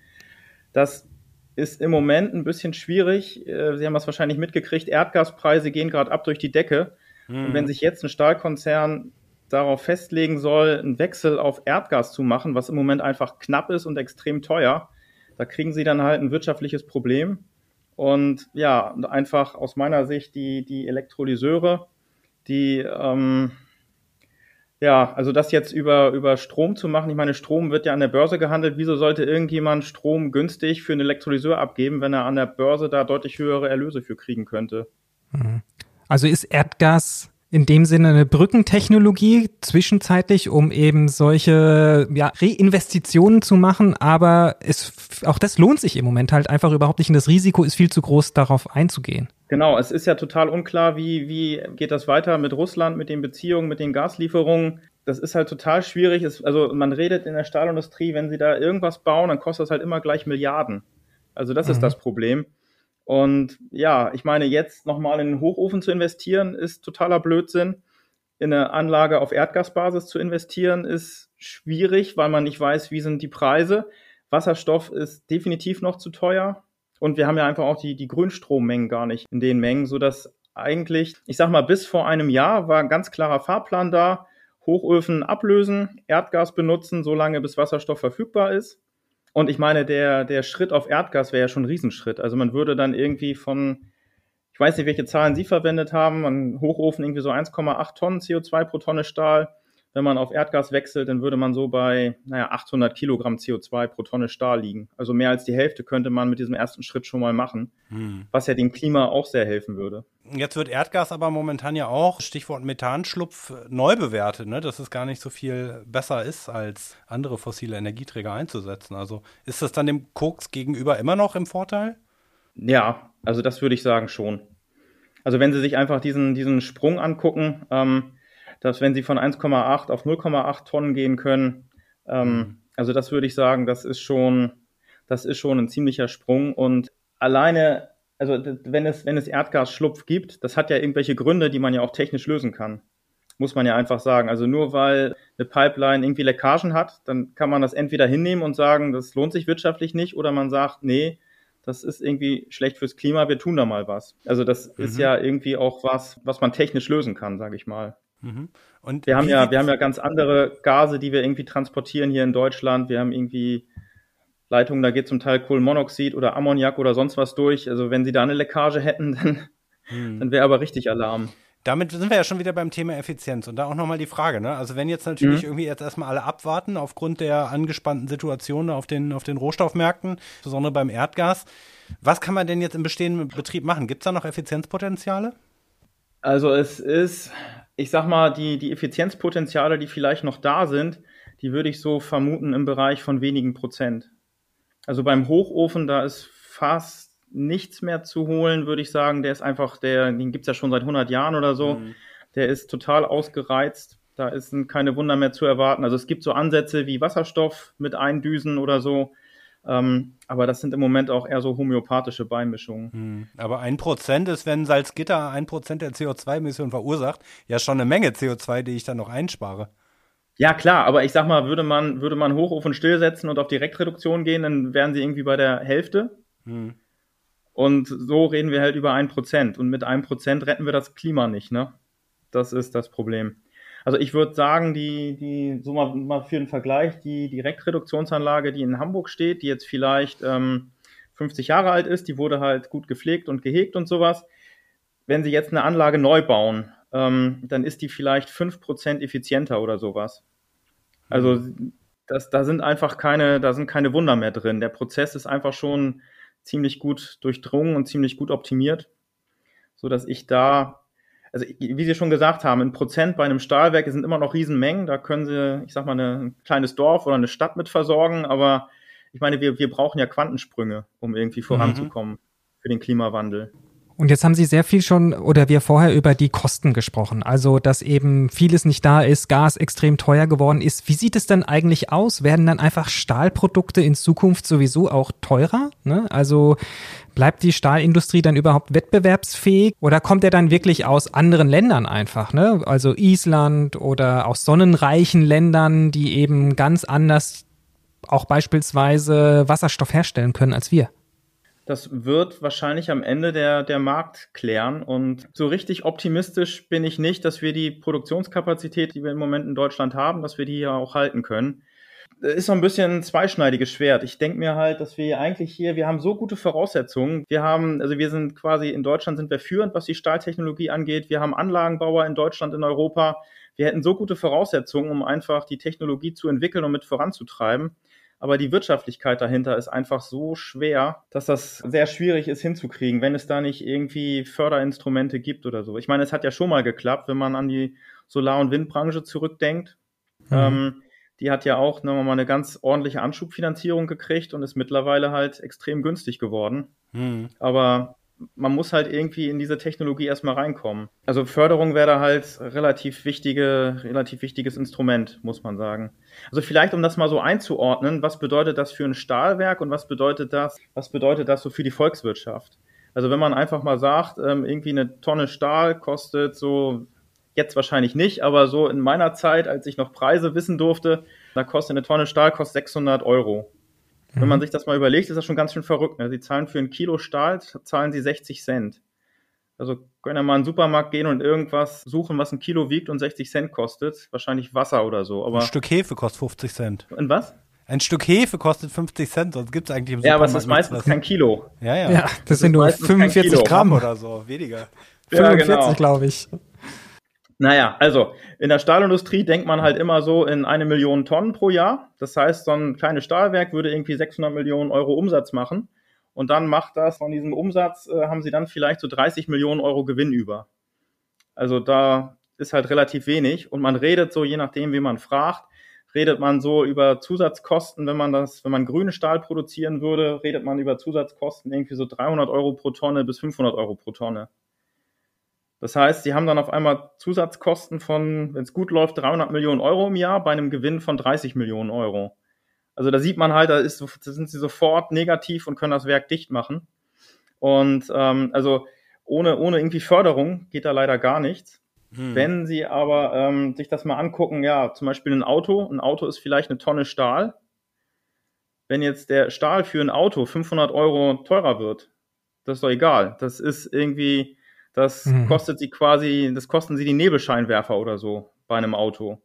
Das ist im Moment ein bisschen schwierig. Äh, Sie haben es wahrscheinlich mitgekriegt, Erdgaspreise gehen gerade ab durch die Decke. Mhm. Und wenn sich jetzt ein Stahlkonzern darauf festlegen soll, einen Wechsel auf Erdgas zu machen, was im Moment einfach knapp ist und extrem teuer, da kriegen sie dann halt ein wirtschaftliches Problem. Und ja, einfach aus meiner Sicht die, die Elektrolyseure, die ähm, ja, also das jetzt über, über Strom zu machen, ich meine, Strom wird ja an der Börse gehandelt. Wieso sollte irgendjemand Strom günstig für einen Elektrolyseur abgeben, wenn er an der Börse da deutlich höhere Erlöse für kriegen könnte? Mhm. Also ist Erdgas in dem Sinne eine Brückentechnologie zwischenzeitlich, um eben solche ja, Reinvestitionen zu machen, aber es, auch das lohnt sich im Moment halt einfach überhaupt nicht und das Risiko ist viel zu groß, darauf einzugehen. Genau, es ist ja total unklar, wie, wie geht das weiter mit Russland, mit den Beziehungen, mit den Gaslieferungen. Das ist halt total schwierig. Es, also man redet in der Stahlindustrie, wenn sie da irgendwas bauen, dann kostet das halt immer gleich Milliarden. Also das mhm. ist das Problem. Und ja, ich meine, jetzt nochmal in einen Hochofen zu investieren, ist totaler Blödsinn. In eine Anlage auf Erdgasbasis zu investieren, ist schwierig, weil man nicht weiß, wie sind die Preise. Wasserstoff ist definitiv noch zu teuer. Und wir haben ja einfach auch die, die Grünstrommengen gar nicht in den Mengen, sodass eigentlich, ich sag mal, bis vor einem Jahr war ein ganz klarer Fahrplan da. Hochöfen ablösen, Erdgas benutzen, solange bis Wasserstoff verfügbar ist. Und ich meine, der, der Schritt auf Erdgas wäre ja schon ein Riesenschritt. Also man würde dann irgendwie von, ich weiß nicht, welche Zahlen Sie verwendet haben, ein Hochofen irgendwie so 1,8 Tonnen CO2 pro Tonne Stahl. Wenn man auf Erdgas wechselt, dann würde man so bei, naja, 800 Kilogramm CO2 pro Tonne Stahl liegen. Also mehr als die Hälfte könnte man mit diesem ersten Schritt schon mal machen, hm. was ja dem Klima auch sehr helfen würde. Jetzt wird Erdgas aber momentan ja auch, Stichwort Methanschlupf, neu bewertet, ne? dass es gar nicht so viel besser ist, als andere fossile Energieträger einzusetzen. Also ist das dann dem Koks gegenüber immer noch im Vorteil? Ja, also das würde ich sagen schon. Also wenn Sie sich einfach diesen, diesen Sprung angucken, ähm, dass wenn sie von 1,8 auf 0,8 Tonnen gehen können, ähm, mhm. also das würde ich sagen, das ist schon, das ist schon ein ziemlicher Sprung und alleine, also wenn es, wenn es Erdgasschlupf gibt, das hat ja irgendwelche Gründe, die man ja auch technisch lösen kann. Muss man ja einfach sagen. Also nur weil eine Pipeline irgendwie Leckagen hat, dann kann man das entweder hinnehmen und sagen, das lohnt sich wirtschaftlich nicht, oder man sagt, nee, das ist irgendwie schlecht fürs Klima, wir tun da mal was. Also das mhm. ist ja irgendwie auch was, was man technisch lösen kann, sage ich mal. Mhm. Und wir haben ja, wir haben ja ganz andere Gase, die wir irgendwie transportieren hier in Deutschland. Wir haben irgendwie Leitungen, da geht zum Teil Kohlenmonoxid oder Ammoniak oder sonst was durch. Also wenn sie da eine Leckage hätten, dann, hm. dann wäre aber richtig Alarm. Damit sind wir ja schon wieder beim Thema Effizienz. Und da auch nochmal die Frage, ne? Also wenn jetzt natürlich mhm. irgendwie jetzt erstmal alle abwarten aufgrund der angespannten Situation auf den, auf den Rohstoffmärkten, insbesondere beim Erdgas, was kann man denn jetzt im bestehenden Betrieb machen? Gibt es da noch Effizienzpotenziale? Also es ist, ich sag mal, die, die Effizienzpotenziale, die vielleicht noch da sind, die würde ich so vermuten im Bereich von wenigen Prozent. Also beim Hochofen, da ist fast nichts mehr zu holen, würde ich sagen. Der ist einfach, der, den gibt's ja schon seit 100 Jahren oder so. Mhm. Der ist total ausgereizt. Da ist keine Wunder mehr zu erwarten. Also es gibt so Ansätze wie Wasserstoff mit Eindüsen oder so. Ähm, aber das sind im Moment auch eher so homöopathische Beimischungen. Hm. Aber ein Prozent ist, wenn Salzgitter ein Prozent der CO2-Emissionen verursacht, ja schon eine Menge CO2, die ich dann noch einspare. Ja, klar, aber ich sag mal, würde man, würde man Hochofen stillsetzen und auf Direktreduktion gehen, dann wären sie irgendwie bei der Hälfte. Hm. Und so reden wir halt über ein Prozent. Und mit einem Prozent retten wir das Klima nicht, ne? Das ist das Problem. Also ich würde sagen, die, die, so mal, mal für den Vergleich, die Direktreduktionsanlage, die in Hamburg steht, die jetzt vielleicht ähm, 50 Jahre alt ist, die wurde halt gut gepflegt und gehegt und sowas. Wenn Sie jetzt eine Anlage neu bauen, ähm, dann ist die vielleicht 5% effizienter oder sowas. Also das, da sind einfach keine, da sind keine Wunder mehr drin. Der Prozess ist einfach schon ziemlich gut durchdrungen und ziemlich gut optimiert, so dass ich da, also wie Sie schon gesagt haben, ein Prozent bei einem Stahlwerk sind immer noch Riesenmengen. Da können Sie, ich sag mal, eine, ein kleines Dorf oder eine Stadt mit versorgen. Aber ich meine, wir, wir brauchen ja Quantensprünge, um irgendwie voranzukommen mhm. für den Klimawandel. Und jetzt haben Sie sehr viel schon oder wir vorher über die Kosten gesprochen. Also, dass eben vieles nicht da ist, Gas extrem teuer geworden ist. Wie sieht es denn eigentlich aus? Werden dann einfach Stahlprodukte in Zukunft sowieso auch teurer? Ne? Also, bleibt die Stahlindustrie dann überhaupt wettbewerbsfähig oder kommt er dann wirklich aus anderen Ländern einfach? Ne? Also Island oder aus sonnenreichen Ländern, die eben ganz anders auch beispielsweise Wasserstoff herstellen können als wir? Das wird wahrscheinlich am Ende der, der Markt klären. Und so richtig optimistisch bin ich nicht, dass wir die Produktionskapazität, die wir im Moment in Deutschland haben, dass wir die ja auch halten können. Das ist so ein bisschen ein zweischneidiges Schwert. Ich denke mir halt, dass wir eigentlich hier, wir haben so gute Voraussetzungen. Wir haben, also wir sind quasi in Deutschland sind wir führend, was die Stahltechnologie angeht. Wir haben Anlagenbauer in Deutschland, in Europa. Wir hätten so gute Voraussetzungen, um einfach die Technologie zu entwickeln und mit voranzutreiben. Aber die Wirtschaftlichkeit dahinter ist einfach so schwer, dass das sehr schwierig ist hinzukriegen, wenn es da nicht irgendwie Förderinstrumente gibt oder so. Ich meine, es hat ja schon mal geklappt, wenn man an die Solar- und Windbranche zurückdenkt. Mhm. Ähm, die hat ja auch ne, mal eine ganz ordentliche Anschubfinanzierung gekriegt und ist mittlerweile halt extrem günstig geworden. Mhm. Aber man muss halt irgendwie in diese Technologie erstmal reinkommen. Also Förderung wäre da halt relativ wichtige, relativ wichtiges Instrument, muss man sagen. Also vielleicht, um das mal so einzuordnen, was bedeutet das für ein Stahlwerk und was bedeutet das, was bedeutet das so für die Volkswirtschaft? Also wenn man einfach mal sagt, ähm, irgendwie eine Tonne Stahl kostet so, jetzt wahrscheinlich nicht, aber so in meiner Zeit, als ich noch Preise wissen durfte, da kostet eine Tonne Stahl kostet 600 Euro. Wenn man mhm. sich das mal überlegt, ist das schon ganz schön verrückt. Ne? Sie zahlen für ein Kilo Stahl, zahlen sie 60 Cent. Also können ja mal in den Supermarkt gehen und irgendwas suchen, was ein Kilo wiegt und 60 Cent kostet. Wahrscheinlich Wasser oder so. Aber ein Stück Hefe kostet 50 Cent. In was? Ein Stück Hefe kostet 50 Cent, sonst gibt es eigentlich im Supermarkt. Ja, aber es ist meistens kein Kilo. Ja, ja. Ja, das, das sind nur 45 Gramm oder so, weniger. 45, ja, genau. glaube ich. Naja, also in der Stahlindustrie denkt man halt immer so in eine Million Tonnen pro Jahr. Das heißt, so ein kleines Stahlwerk würde irgendwie 600 Millionen Euro Umsatz machen. Und dann macht das von diesem Umsatz, äh, haben sie dann vielleicht so 30 Millionen Euro Gewinn über. Also da ist halt relativ wenig. Und man redet so, je nachdem, wie man fragt, redet man so über Zusatzkosten, wenn man das, wenn man grünen Stahl produzieren würde, redet man über Zusatzkosten irgendwie so 300 Euro pro Tonne bis 500 Euro pro Tonne. Das heißt, sie haben dann auf einmal Zusatzkosten von, wenn es gut läuft, 300 Millionen Euro im Jahr bei einem Gewinn von 30 Millionen Euro. Also da sieht man halt, da, ist, da sind sie sofort negativ und können das Werk dicht machen. Und ähm, also ohne, ohne irgendwie Förderung geht da leider gar nichts. Hm. Wenn Sie aber ähm, sich das mal angucken, ja, zum Beispiel ein Auto, ein Auto ist vielleicht eine Tonne Stahl. Wenn jetzt der Stahl für ein Auto 500 Euro teurer wird, das ist doch egal. Das ist irgendwie das mhm. kostet sie quasi, das kosten sie die Nebelscheinwerfer oder so bei einem Auto.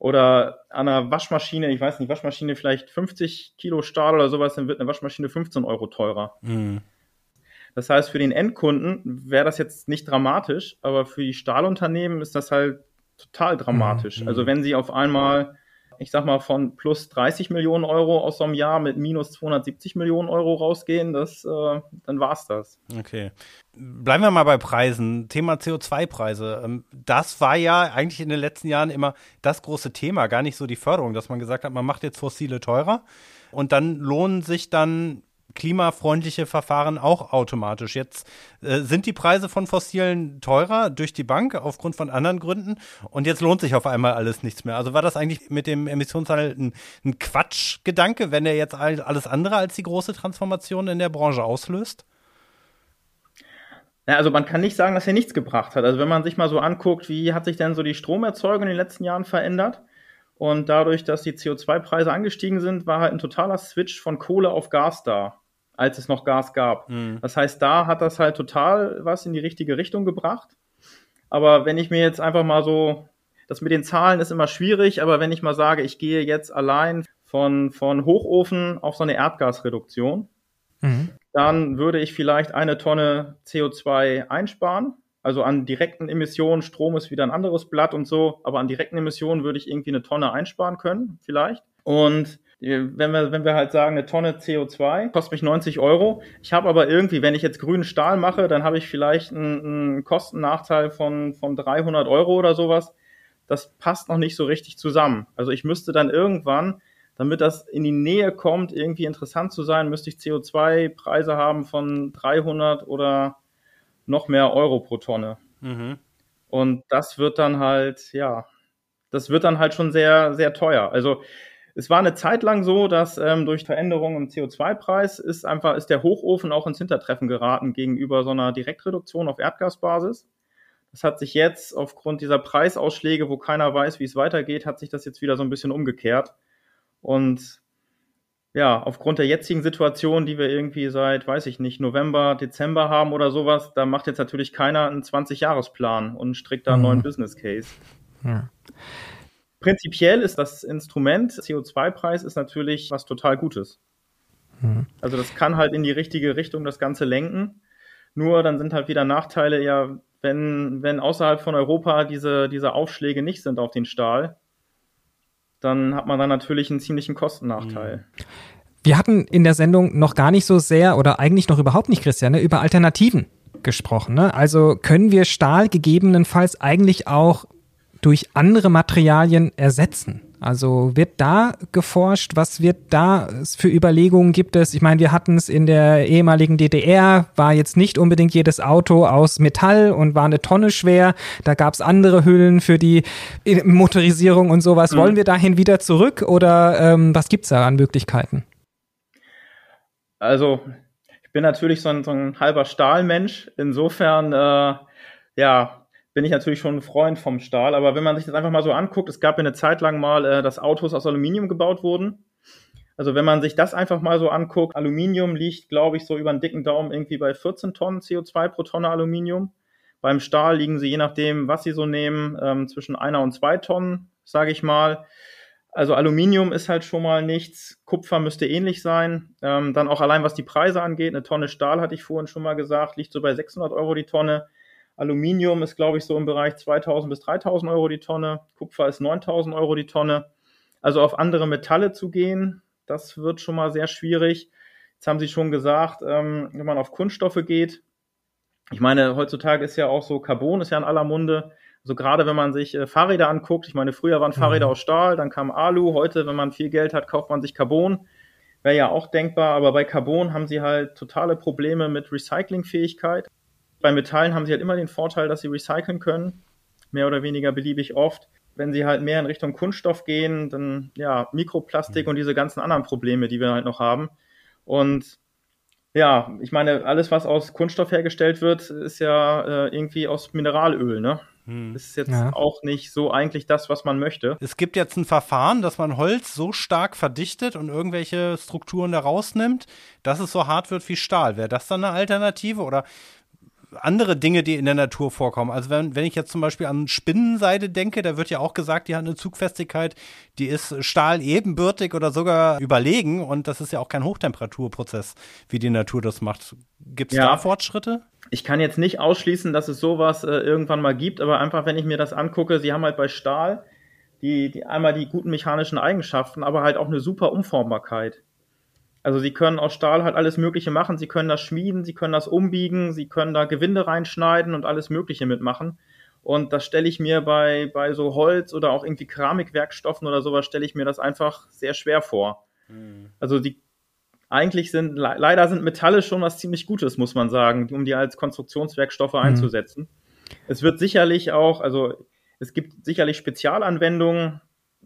Oder an einer Waschmaschine, ich weiß nicht, Waschmaschine vielleicht 50 Kilo Stahl oder sowas, dann wird eine Waschmaschine 15 Euro teurer. Mhm. Das heißt, für den Endkunden wäre das jetzt nicht dramatisch, aber für die Stahlunternehmen ist das halt total dramatisch. Mhm. Also wenn sie auf einmal ich sag mal, von plus 30 Millionen Euro aus so einem Jahr mit minus 270 Millionen Euro rausgehen, das, äh, dann war's das. Okay. Bleiben wir mal bei Preisen. Thema CO2-Preise. Ähm, das war ja eigentlich in den letzten Jahren immer das große Thema, gar nicht so die Förderung, dass man gesagt hat, man macht jetzt fossile teurer und dann lohnen sich dann klimafreundliche Verfahren auch automatisch. Jetzt äh, sind die Preise von fossilen teurer durch die Bank aufgrund von anderen Gründen und jetzt lohnt sich auf einmal alles nichts mehr. Also war das eigentlich mit dem Emissionshandel ein, ein Quatschgedanke, wenn er jetzt alles andere als die große Transformation in der Branche auslöst? Ja, also man kann nicht sagen, dass er nichts gebracht hat. Also wenn man sich mal so anguckt, wie hat sich denn so die Stromerzeugung in den letzten Jahren verändert? Und dadurch, dass die CO2-Preise angestiegen sind, war halt ein totaler Switch von Kohle auf Gas da als es noch Gas gab. Mhm. Das heißt, da hat das halt total was in die richtige Richtung gebracht. Aber wenn ich mir jetzt einfach mal so, das mit den Zahlen ist immer schwierig, aber wenn ich mal sage, ich gehe jetzt allein von, von Hochofen auf so eine Erdgasreduktion, mhm. dann würde ich vielleicht eine Tonne CO2 einsparen. Also an direkten Emissionen, Strom ist wieder ein anderes Blatt und so, aber an direkten Emissionen würde ich irgendwie eine Tonne einsparen können, vielleicht. Und wenn wir, wenn wir halt sagen, eine Tonne CO2 kostet mich 90 Euro. Ich habe aber irgendwie, wenn ich jetzt grünen Stahl mache, dann habe ich vielleicht einen, einen Kostennachteil von, von 300 Euro oder sowas. Das passt noch nicht so richtig zusammen. Also ich müsste dann irgendwann, damit das in die Nähe kommt, irgendwie interessant zu sein, müsste ich CO2-Preise haben von 300 oder noch mehr Euro pro Tonne. Mhm. Und das wird dann halt, ja, das wird dann halt schon sehr, sehr teuer. Also es war eine Zeit lang so, dass ähm, durch Veränderungen im CO2-Preis ist einfach ist der Hochofen auch ins Hintertreffen geraten gegenüber so einer Direktreduktion auf Erdgasbasis. Das hat sich jetzt aufgrund dieser Preisausschläge, wo keiner weiß, wie es weitergeht, hat sich das jetzt wieder so ein bisschen umgekehrt. Und ja, aufgrund der jetzigen Situation, die wir irgendwie seit, weiß ich nicht, November, Dezember haben oder sowas, da macht jetzt natürlich keiner einen 20-Jahres-Plan und strickt da einen mhm. neuen Business Case. Ja. Prinzipiell ist das Instrument CO2-Preis ist natürlich was total Gutes. Mhm. Also das kann halt in die richtige Richtung das Ganze lenken. Nur dann sind halt wieder Nachteile, ja, wenn, wenn außerhalb von Europa diese, diese Aufschläge nicht sind auf den Stahl, dann hat man dann natürlich einen ziemlichen Kostennachteil. Mhm. Wir hatten in der Sendung noch gar nicht so sehr oder eigentlich noch überhaupt nicht, Christiane, über Alternativen gesprochen. Ne? Also können wir Stahl gegebenenfalls eigentlich auch durch andere Materialien ersetzen? Also wird da geforscht? Was wird da für Überlegungen gibt es? Ich meine, wir hatten es in der ehemaligen DDR, war jetzt nicht unbedingt jedes Auto aus Metall und war eine Tonne schwer. Da gab es andere Hüllen für die Motorisierung und sowas. Mhm. Wollen wir dahin wieder zurück oder ähm, was es da an Möglichkeiten? Also, ich bin natürlich so ein, so ein halber Stahlmensch. Insofern, äh, ja, bin ich natürlich schon ein Freund vom Stahl. Aber wenn man sich das einfach mal so anguckt, es gab ja eine Zeit lang mal, äh, dass Autos aus Aluminium gebaut wurden. Also wenn man sich das einfach mal so anguckt, Aluminium liegt, glaube ich, so über einen dicken Daumen irgendwie bei 14 Tonnen CO2 pro Tonne Aluminium. Beim Stahl liegen sie, je nachdem, was sie so nehmen, ähm, zwischen einer und zwei Tonnen, sage ich mal. Also Aluminium ist halt schon mal nichts. Kupfer müsste ähnlich sein. Ähm, dann auch allein was die Preise angeht. Eine Tonne Stahl, hatte ich vorhin schon mal gesagt, liegt so bei 600 Euro die Tonne. Aluminium ist, glaube ich, so im Bereich 2000 bis 3000 Euro die Tonne. Kupfer ist 9000 Euro die Tonne. Also auf andere Metalle zu gehen, das wird schon mal sehr schwierig. Jetzt haben Sie schon gesagt, ähm, wenn man auf Kunststoffe geht. Ich meine, heutzutage ist ja auch so Carbon ist ja in aller Munde. Also gerade wenn man sich äh, Fahrräder anguckt, ich meine, früher waren Fahrräder mhm. aus Stahl, dann kam Alu. Heute, wenn man viel Geld hat, kauft man sich Carbon. Wäre ja auch denkbar, aber bei Carbon haben sie halt totale Probleme mit Recyclingfähigkeit bei Metallen haben sie halt immer den Vorteil, dass sie recyceln können, mehr oder weniger beliebig oft. Wenn sie halt mehr in Richtung Kunststoff gehen, dann ja, Mikroplastik mhm. und diese ganzen anderen Probleme, die wir halt noch haben. Und ja, ich meine, alles, was aus Kunststoff hergestellt wird, ist ja äh, irgendwie aus Mineralöl, ne? Hm. Das ist jetzt ja. auch nicht so eigentlich das, was man möchte. Es gibt jetzt ein Verfahren, dass man Holz so stark verdichtet und irgendwelche Strukturen da rausnimmt, dass es so hart wird wie Stahl. Wäre das dann eine Alternative oder andere Dinge, die in der Natur vorkommen. Also wenn, wenn ich jetzt zum Beispiel an Spinnenseide denke, da wird ja auch gesagt, die hat eine Zugfestigkeit, die ist Stahl ebenbürtig oder sogar überlegen und das ist ja auch kein Hochtemperaturprozess, wie die Natur das macht. Gibt es ja. da Fortschritte? Ich kann jetzt nicht ausschließen, dass es sowas äh, irgendwann mal gibt, aber einfach, wenn ich mir das angucke, sie haben halt bei Stahl die, die einmal die guten mechanischen Eigenschaften, aber halt auch eine super Umformbarkeit. Also sie können aus Stahl halt alles Mögliche machen. Sie können das schmieden, sie können das umbiegen, sie können da Gewinde reinschneiden und alles Mögliche mitmachen. Und das stelle ich mir bei, bei so Holz oder auch irgendwie Keramikwerkstoffen oder sowas, stelle ich mir das einfach sehr schwer vor. Mhm. Also die eigentlich sind, le leider sind Metalle schon was ziemlich Gutes, muss man sagen, um die als Konstruktionswerkstoffe mhm. einzusetzen. Es wird sicherlich auch, also es gibt sicherlich Spezialanwendungen,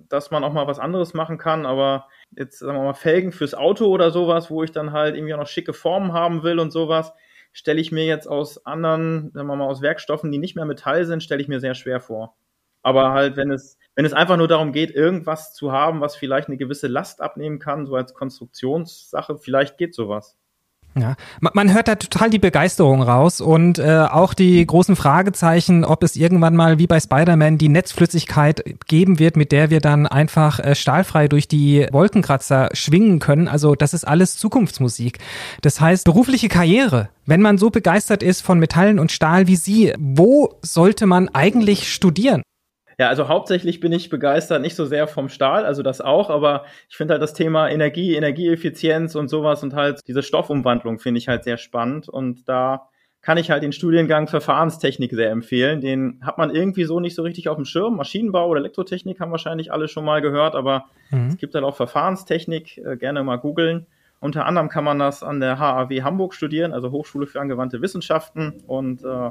dass man auch mal was anderes machen kann, aber jetzt sagen wir mal Felgen fürs Auto oder sowas, wo ich dann halt irgendwie auch noch schicke Formen haben will und sowas, stelle ich mir jetzt aus anderen, sagen wir mal aus Werkstoffen, die nicht mehr Metall sind, stelle ich mir sehr schwer vor. Aber halt, wenn es, wenn es einfach nur darum geht, irgendwas zu haben, was vielleicht eine gewisse Last abnehmen kann, so als Konstruktionssache, vielleicht geht sowas. Ja, man hört da total die Begeisterung raus und äh, auch die großen Fragezeichen, ob es irgendwann mal wie bei Spider-Man die Netzflüssigkeit geben wird, mit der wir dann einfach äh, stahlfrei durch die Wolkenkratzer schwingen können. Also das ist alles Zukunftsmusik. Das heißt, berufliche Karriere, wenn man so begeistert ist von Metallen und Stahl wie Sie, wo sollte man eigentlich studieren? Ja, also hauptsächlich bin ich begeistert, nicht so sehr vom Stahl, also das auch, aber ich finde halt das Thema Energie, Energieeffizienz und sowas und halt diese Stoffumwandlung finde ich halt sehr spannend und da kann ich halt den Studiengang Verfahrenstechnik sehr empfehlen. Den hat man irgendwie so nicht so richtig auf dem Schirm. Maschinenbau oder Elektrotechnik haben wahrscheinlich alle schon mal gehört, aber mhm. es gibt halt auch Verfahrenstechnik, äh, gerne mal googeln. Unter anderem kann man das an der HAW Hamburg studieren, also Hochschule für angewandte Wissenschaften. Und äh,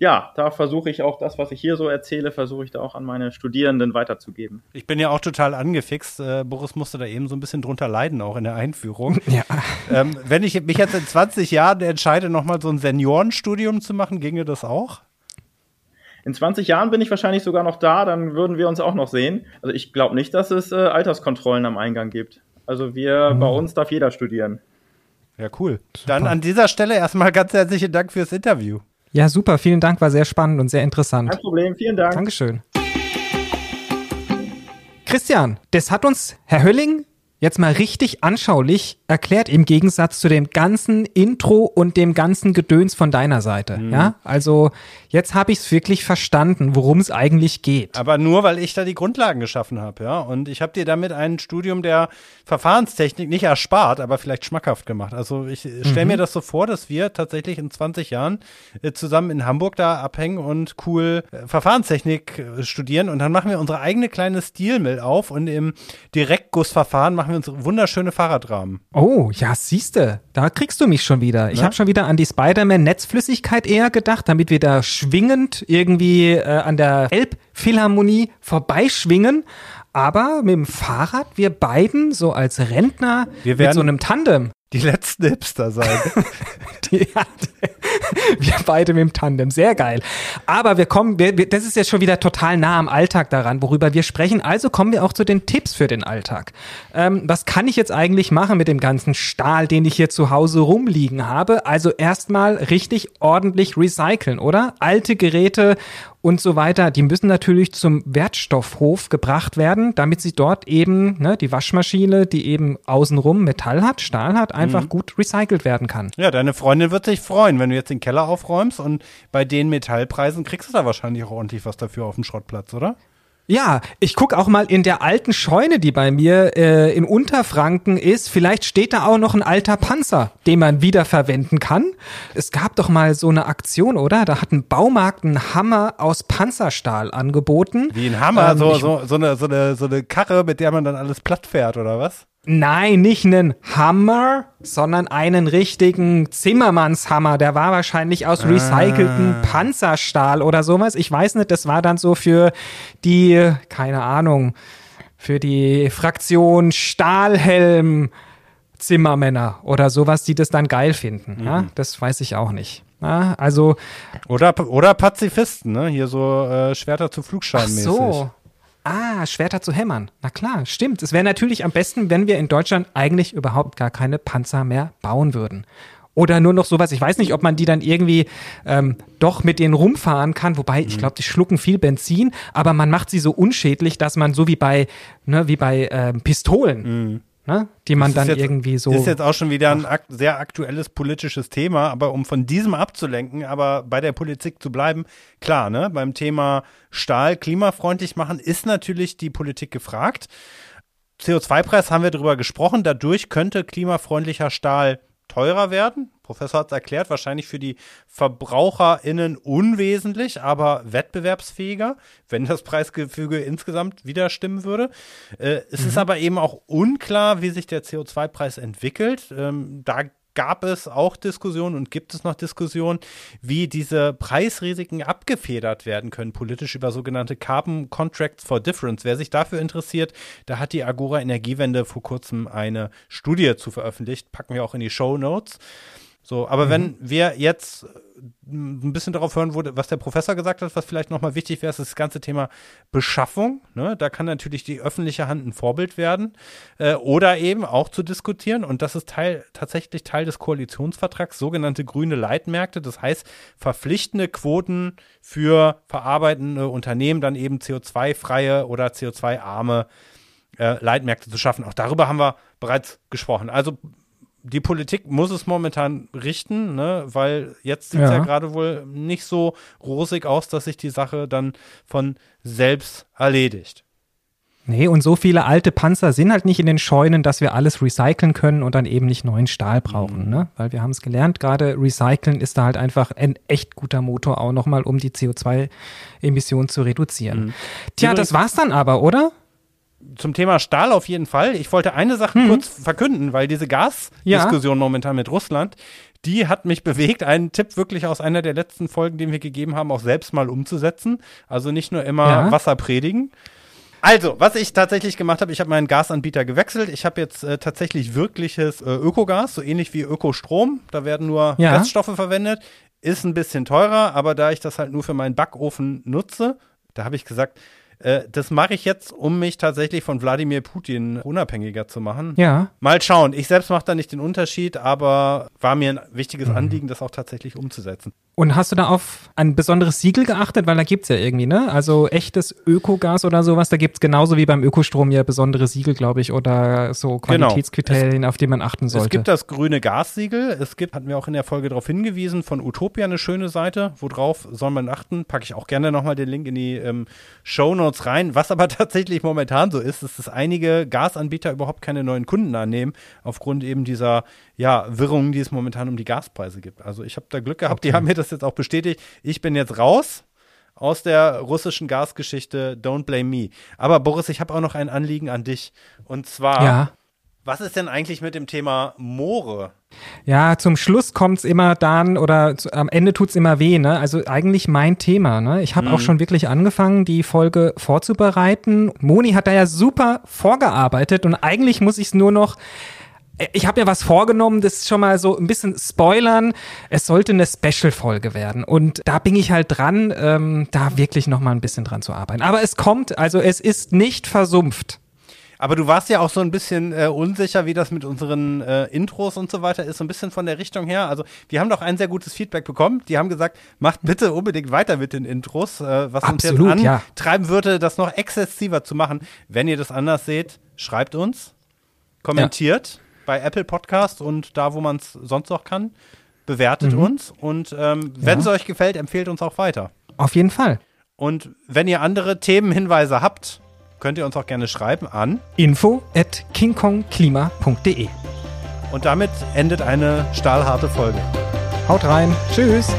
ja, da versuche ich auch das, was ich hier so erzähle, versuche ich da auch an meine Studierenden weiterzugeben. Ich bin ja auch total angefixt. Äh, Boris musste da eben so ein bisschen drunter leiden, auch in der Einführung. Ja. Ähm, wenn ich mich jetzt in 20 Jahren entscheide, nochmal so ein Seniorenstudium zu machen, ginge das auch? In 20 Jahren bin ich wahrscheinlich sogar noch da, dann würden wir uns auch noch sehen. Also ich glaube nicht, dass es äh, Alterskontrollen am Eingang gibt. Also wir, mhm. bei uns darf jeder studieren. Ja, cool. Super. Dann an dieser Stelle erstmal ganz herzlichen Dank fürs Interview. Ja, super. Vielen Dank. War sehr spannend und sehr interessant. Kein Problem. Vielen Dank. Dankeschön. Christian, das hat uns Herr Hölling jetzt mal richtig anschaulich erklärt im Gegensatz zu dem ganzen Intro und dem ganzen Gedöns von deiner Seite. Mhm. Ja, also jetzt habe ich es wirklich verstanden, worum es eigentlich geht. Aber nur, weil ich da die Grundlagen geschaffen habe, ja. Und ich habe dir damit ein Studium der Verfahrenstechnik nicht erspart, aber vielleicht schmackhaft gemacht. Also ich stelle mhm. mir das so vor, dass wir tatsächlich in 20 Jahren äh, zusammen in Hamburg da abhängen und cool äh, Verfahrenstechnik äh, studieren und dann machen wir unsere eigene kleine Stilmill auf und im Direktgussverfahren machen wir uns wunderschöne Fahrradrahmen. Oh, ja, siehste, da kriegst du mich schon wieder. Ich habe schon wieder an die Spider-Man-Netzflüssigkeit eher gedacht, damit wir da schwingend irgendwie äh, an der Elbphilharmonie vorbeischwingen. Aber mit dem Fahrrad, wir beiden, so als Rentner, wir mit so einem Tandem. Die letzten Hipster sein. die, ja, wir beide mit dem Tandem, sehr geil. Aber wir kommen, wir, wir, das ist jetzt schon wieder total nah am Alltag daran, worüber wir sprechen. Also kommen wir auch zu den Tipps für den Alltag. Ähm, was kann ich jetzt eigentlich machen mit dem ganzen Stahl, den ich hier zu Hause rumliegen habe? Also erstmal richtig ordentlich recyceln, oder? Alte Geräte und so weiter, die müssen natürlich zum Wertstoffhof gebracht werden, damit sie dort eben, ne, die Waschmaschine, die eben außenrum Metall hat, Stahl hat, einfach mhm. gut recycelt werden kann. Ja, deine Freundin wird sich freuen, wenn du jetzt den Keller aufräumst und bei den Metallpreisen kriegst du da wahrscheinlich auch ordentlich was dafür auf dem Schrottplatz, oder? Ja, ich guck auch mal in der alten Scheune, die bei mir äh, in Unterfranken ist. Vielleicht steht da auch noch ein alter Panzer, den man wiederverwenden kann. Es gab doch mal so eine Aktion, oder? Da hat ein Baumarkt einen Hammer aus Panzerstahl angeboten. Wie ein Hammer, ähm, so, so, so, eine, so, eine, so eine Karre, mit der man dann alles platt fährt, oder was? Nein, nicht einen Hammer, sondern einen richtigen Zimmermannshammer. Der war wahrscheinlich aus recycelten ah. Panzerstahl oder sowas. Ich weiß nicht, das war dann so für die, keine Ahnung, für die Fraktion Stahlhelm Zimmermänner oder sowas, die das dann geil finden. Mhm. Ja, das weiß ich auch nicht. Ja, also oder oder Pazifisten, ne? Hier so äh, Schwerter zu Flugschein mäßig. Ach so, Ah, Schwerter zu hämmern. Na klar, stimmt. Es wäre natürlich am besten, wenn wir in Deutschland eigentlich überhaupt gar keine Panzer mehr bauen würden. Oder nur noch sowas, ich weiß nicht, ob man die dann irgendwie ähm, doch mit denen rumfahren kann, wobei ich mhm. glaube, die schlucken viel Benzin, aber man macht sie so unschädlich, dass man so wie bei, ne, wie bei ähm, Pistolen, mhm ne? die man dann jetzt, irgendwie so. Das ist jetzt auch schon wieder ein ak sehr aktuelles politisches Thema, aber um von diesem abzulenken, aber bei der Politik zu bleiben, klar, ne, beim Thema Stahl klimafreundlich machen ist natürlich die Politik gefragt. CO2-Preis haben wir darüber gesprochen, dadurch könnte klimafreundlicher Stahl teurer werden. Professor hat es erklärt, wahrscheinlich für die VerbraucherInnen unwesentlich, aber wettbewerbsfähiger, wenn das Preisgefüge insgesamt wieder stimmen würde. Äh, es mhm. ist aber eben auch unklar, wie sich der CO2-Preis entwickelt. Ähm, da gab es auch Diskussionen und gibt es noch Diskussionen, wie diese Preisrisiken abgefedert werden können, politisch über sogenannte Carbon Contracts for Difference. Wer sich dafür interessiert, da hat die Agora Energiewende vor kurzem eine Studie zu veröffentlicht, packen wir auch in die Show Notes. So, aber mhm. wenn wir jetzt äh, ein bisschen darauf hören, wo, was der Professor gesagt hat, was vielleicht nochmal wichtig wäre, ist das ganze Thema Beschaffung. Ne? Da kann natürlich die öffentliche Hand ein Vorbild werden äh, oder eben auch zu diskutieren. Und das ist Teil, tatsächlich Teil des Koalitionsvertrags, sogenannte grüne Leitmärkte. Das heißt, verpflichtende Quoten für verarbeitende Unternehmen, dann eben CO2-freie oder CO2-arme äh, Leitmärkte zu schaffen. Auch darüber haben wir bereits gesprochen. Also die Politik muss es momentan richten, ne? weil jetzt sieht es ja, ja gerade wohl nicht so rosig aus, dass sich die Sache dann von selbst erledigt. Nee, und so viele alte Panzer sind halt nicht in den Scheunen, dass wir alles recyceln können und dann eben nicht neuen Stahl brauchen, mhm. ne? Weil wir haben es gelernt, gerade recyceln ist da halt einfach ein echt guter Motor auch nochmal, um die CO2-Emissionen zu reduzieren. Mhm. Tja, Übrigens, das war's dann aber, oder? Zum Thema Stahl auf jeden Fall. Ich wollte eine Sache mhm. kurz verkünden, weil diese Gasdiskussion ja. momentan mit Russland, die hat mich bewegt, einen Tipp wirklich aus einer der letzten Folgen, den wir gegeben haben, auch selbst mal umzusetzen. Also nicht nur immer ja. Wasser predigen. Also, was ich tatsächlich gemacht habe, ich habe meinen Gasanbieter gewechselt. Ich habe jetzt äh, tatsächlich wirkliches äh, Ökogas, so ähnlich wie Ökostrom. Da werden nur ja. Reststoffe verwendet. Ist ein bisschen teurer, aber da ich das halt nur für meinen Backofen nutze, da habe ich gesagt, äh, das mache ich jetzt, um mich tatsächlich von Wladimir Putin unabhängiger zu machen. Ja. Mal schauen. Ich selbst mache da nicht den Unterschied, aber war mir ein wichtiges mhm. Anliegen, das auch tatsächlich umzusetzen. Und hast du da auf ein besonderes Siegel geachtet? Weil da gibt es ja irgendwie, ne? Also echtes Ökogas oder sowas, da gibt es genauso wie beim Ökostrom ja besondere Siegel, glaube ich, oder so genau. Qualitätskriterien, genau. auf die man achten sollte. Es gibt das grüne Gassiegel. Es gibt, hatten wir auch in der Folge darauf hingewiesen, von Utopia eine schöne Seite. Worauf soll man achten? Packe ich auch gerne nochmal den Link in die ähm, Show Notes rein. Was aber tatsächlich momentan so ist, ist, dass einige Gasanbieter überhaupt keine neuen Kunden annehmen, aufgrund eben dieser ja, Wirrungen, die es momentan um die Gaspreise gibt. Also ich habe da Glück gehabt, okay. die haben mir das jetzt auch bestätigt. Ich bin jetzt raus aus der russischen Gasgeschichte. Don't blame me. Aber Boris, ich habe auch noch ein Anliegen an dich. Und zwar, ja. was ist denn eigentlich mit dem Thema Moore? Ja, zum Schluss kommt es immer dann oder zu, am Ende tut es immer weh, ne? Also eigentlich mein Thema, ne? Ich habe mhm. auch schon wirklich angefangen, die Folge vorzubereiten. Moni hat da ja super vorgearbeitet und eigentlich muss ich es nur noch ich habe mir was vorgenommen, das ist schon mal so ein bisschen spoilern. Es sollte eine Special-Folge werden. Und da bin ich halt dran, ähm, da wirklich noch mal ein bisschen dran zu arbeiten. Aber es kommt, also es ist nicht versumpft. Aber du warst ja auch so ein bisschen äh, unsicher, wie das mit unseren äh, Intros und so weiter ist, so ein bisschen von der Richtung her. Also wir haben doch ein sehr gutes Feedback bekommen. Die haben gesagt, macht bitte unbedingt weiter mit den Intros, äh, was Absolut, uns jetzt antreiben ja. würde, das noch exzessiver zu machen. Wenn ihr das anders seht, schreibt uns, kommentiert. Ja bei Apple Podcast und da, wo man es sonst noch kann. Bewertet mhm. uns und ähm, wenn es euch gefällt, empfehlt uns auch weiter. Auf jeden Fall. Und wenn ihr andere Themenhinweise habt, könnt ihr uns auch gerne schreiben an info at kingkongklima.de. Und damit endet eine stahlharte Folge. Haut rein. Tschüss.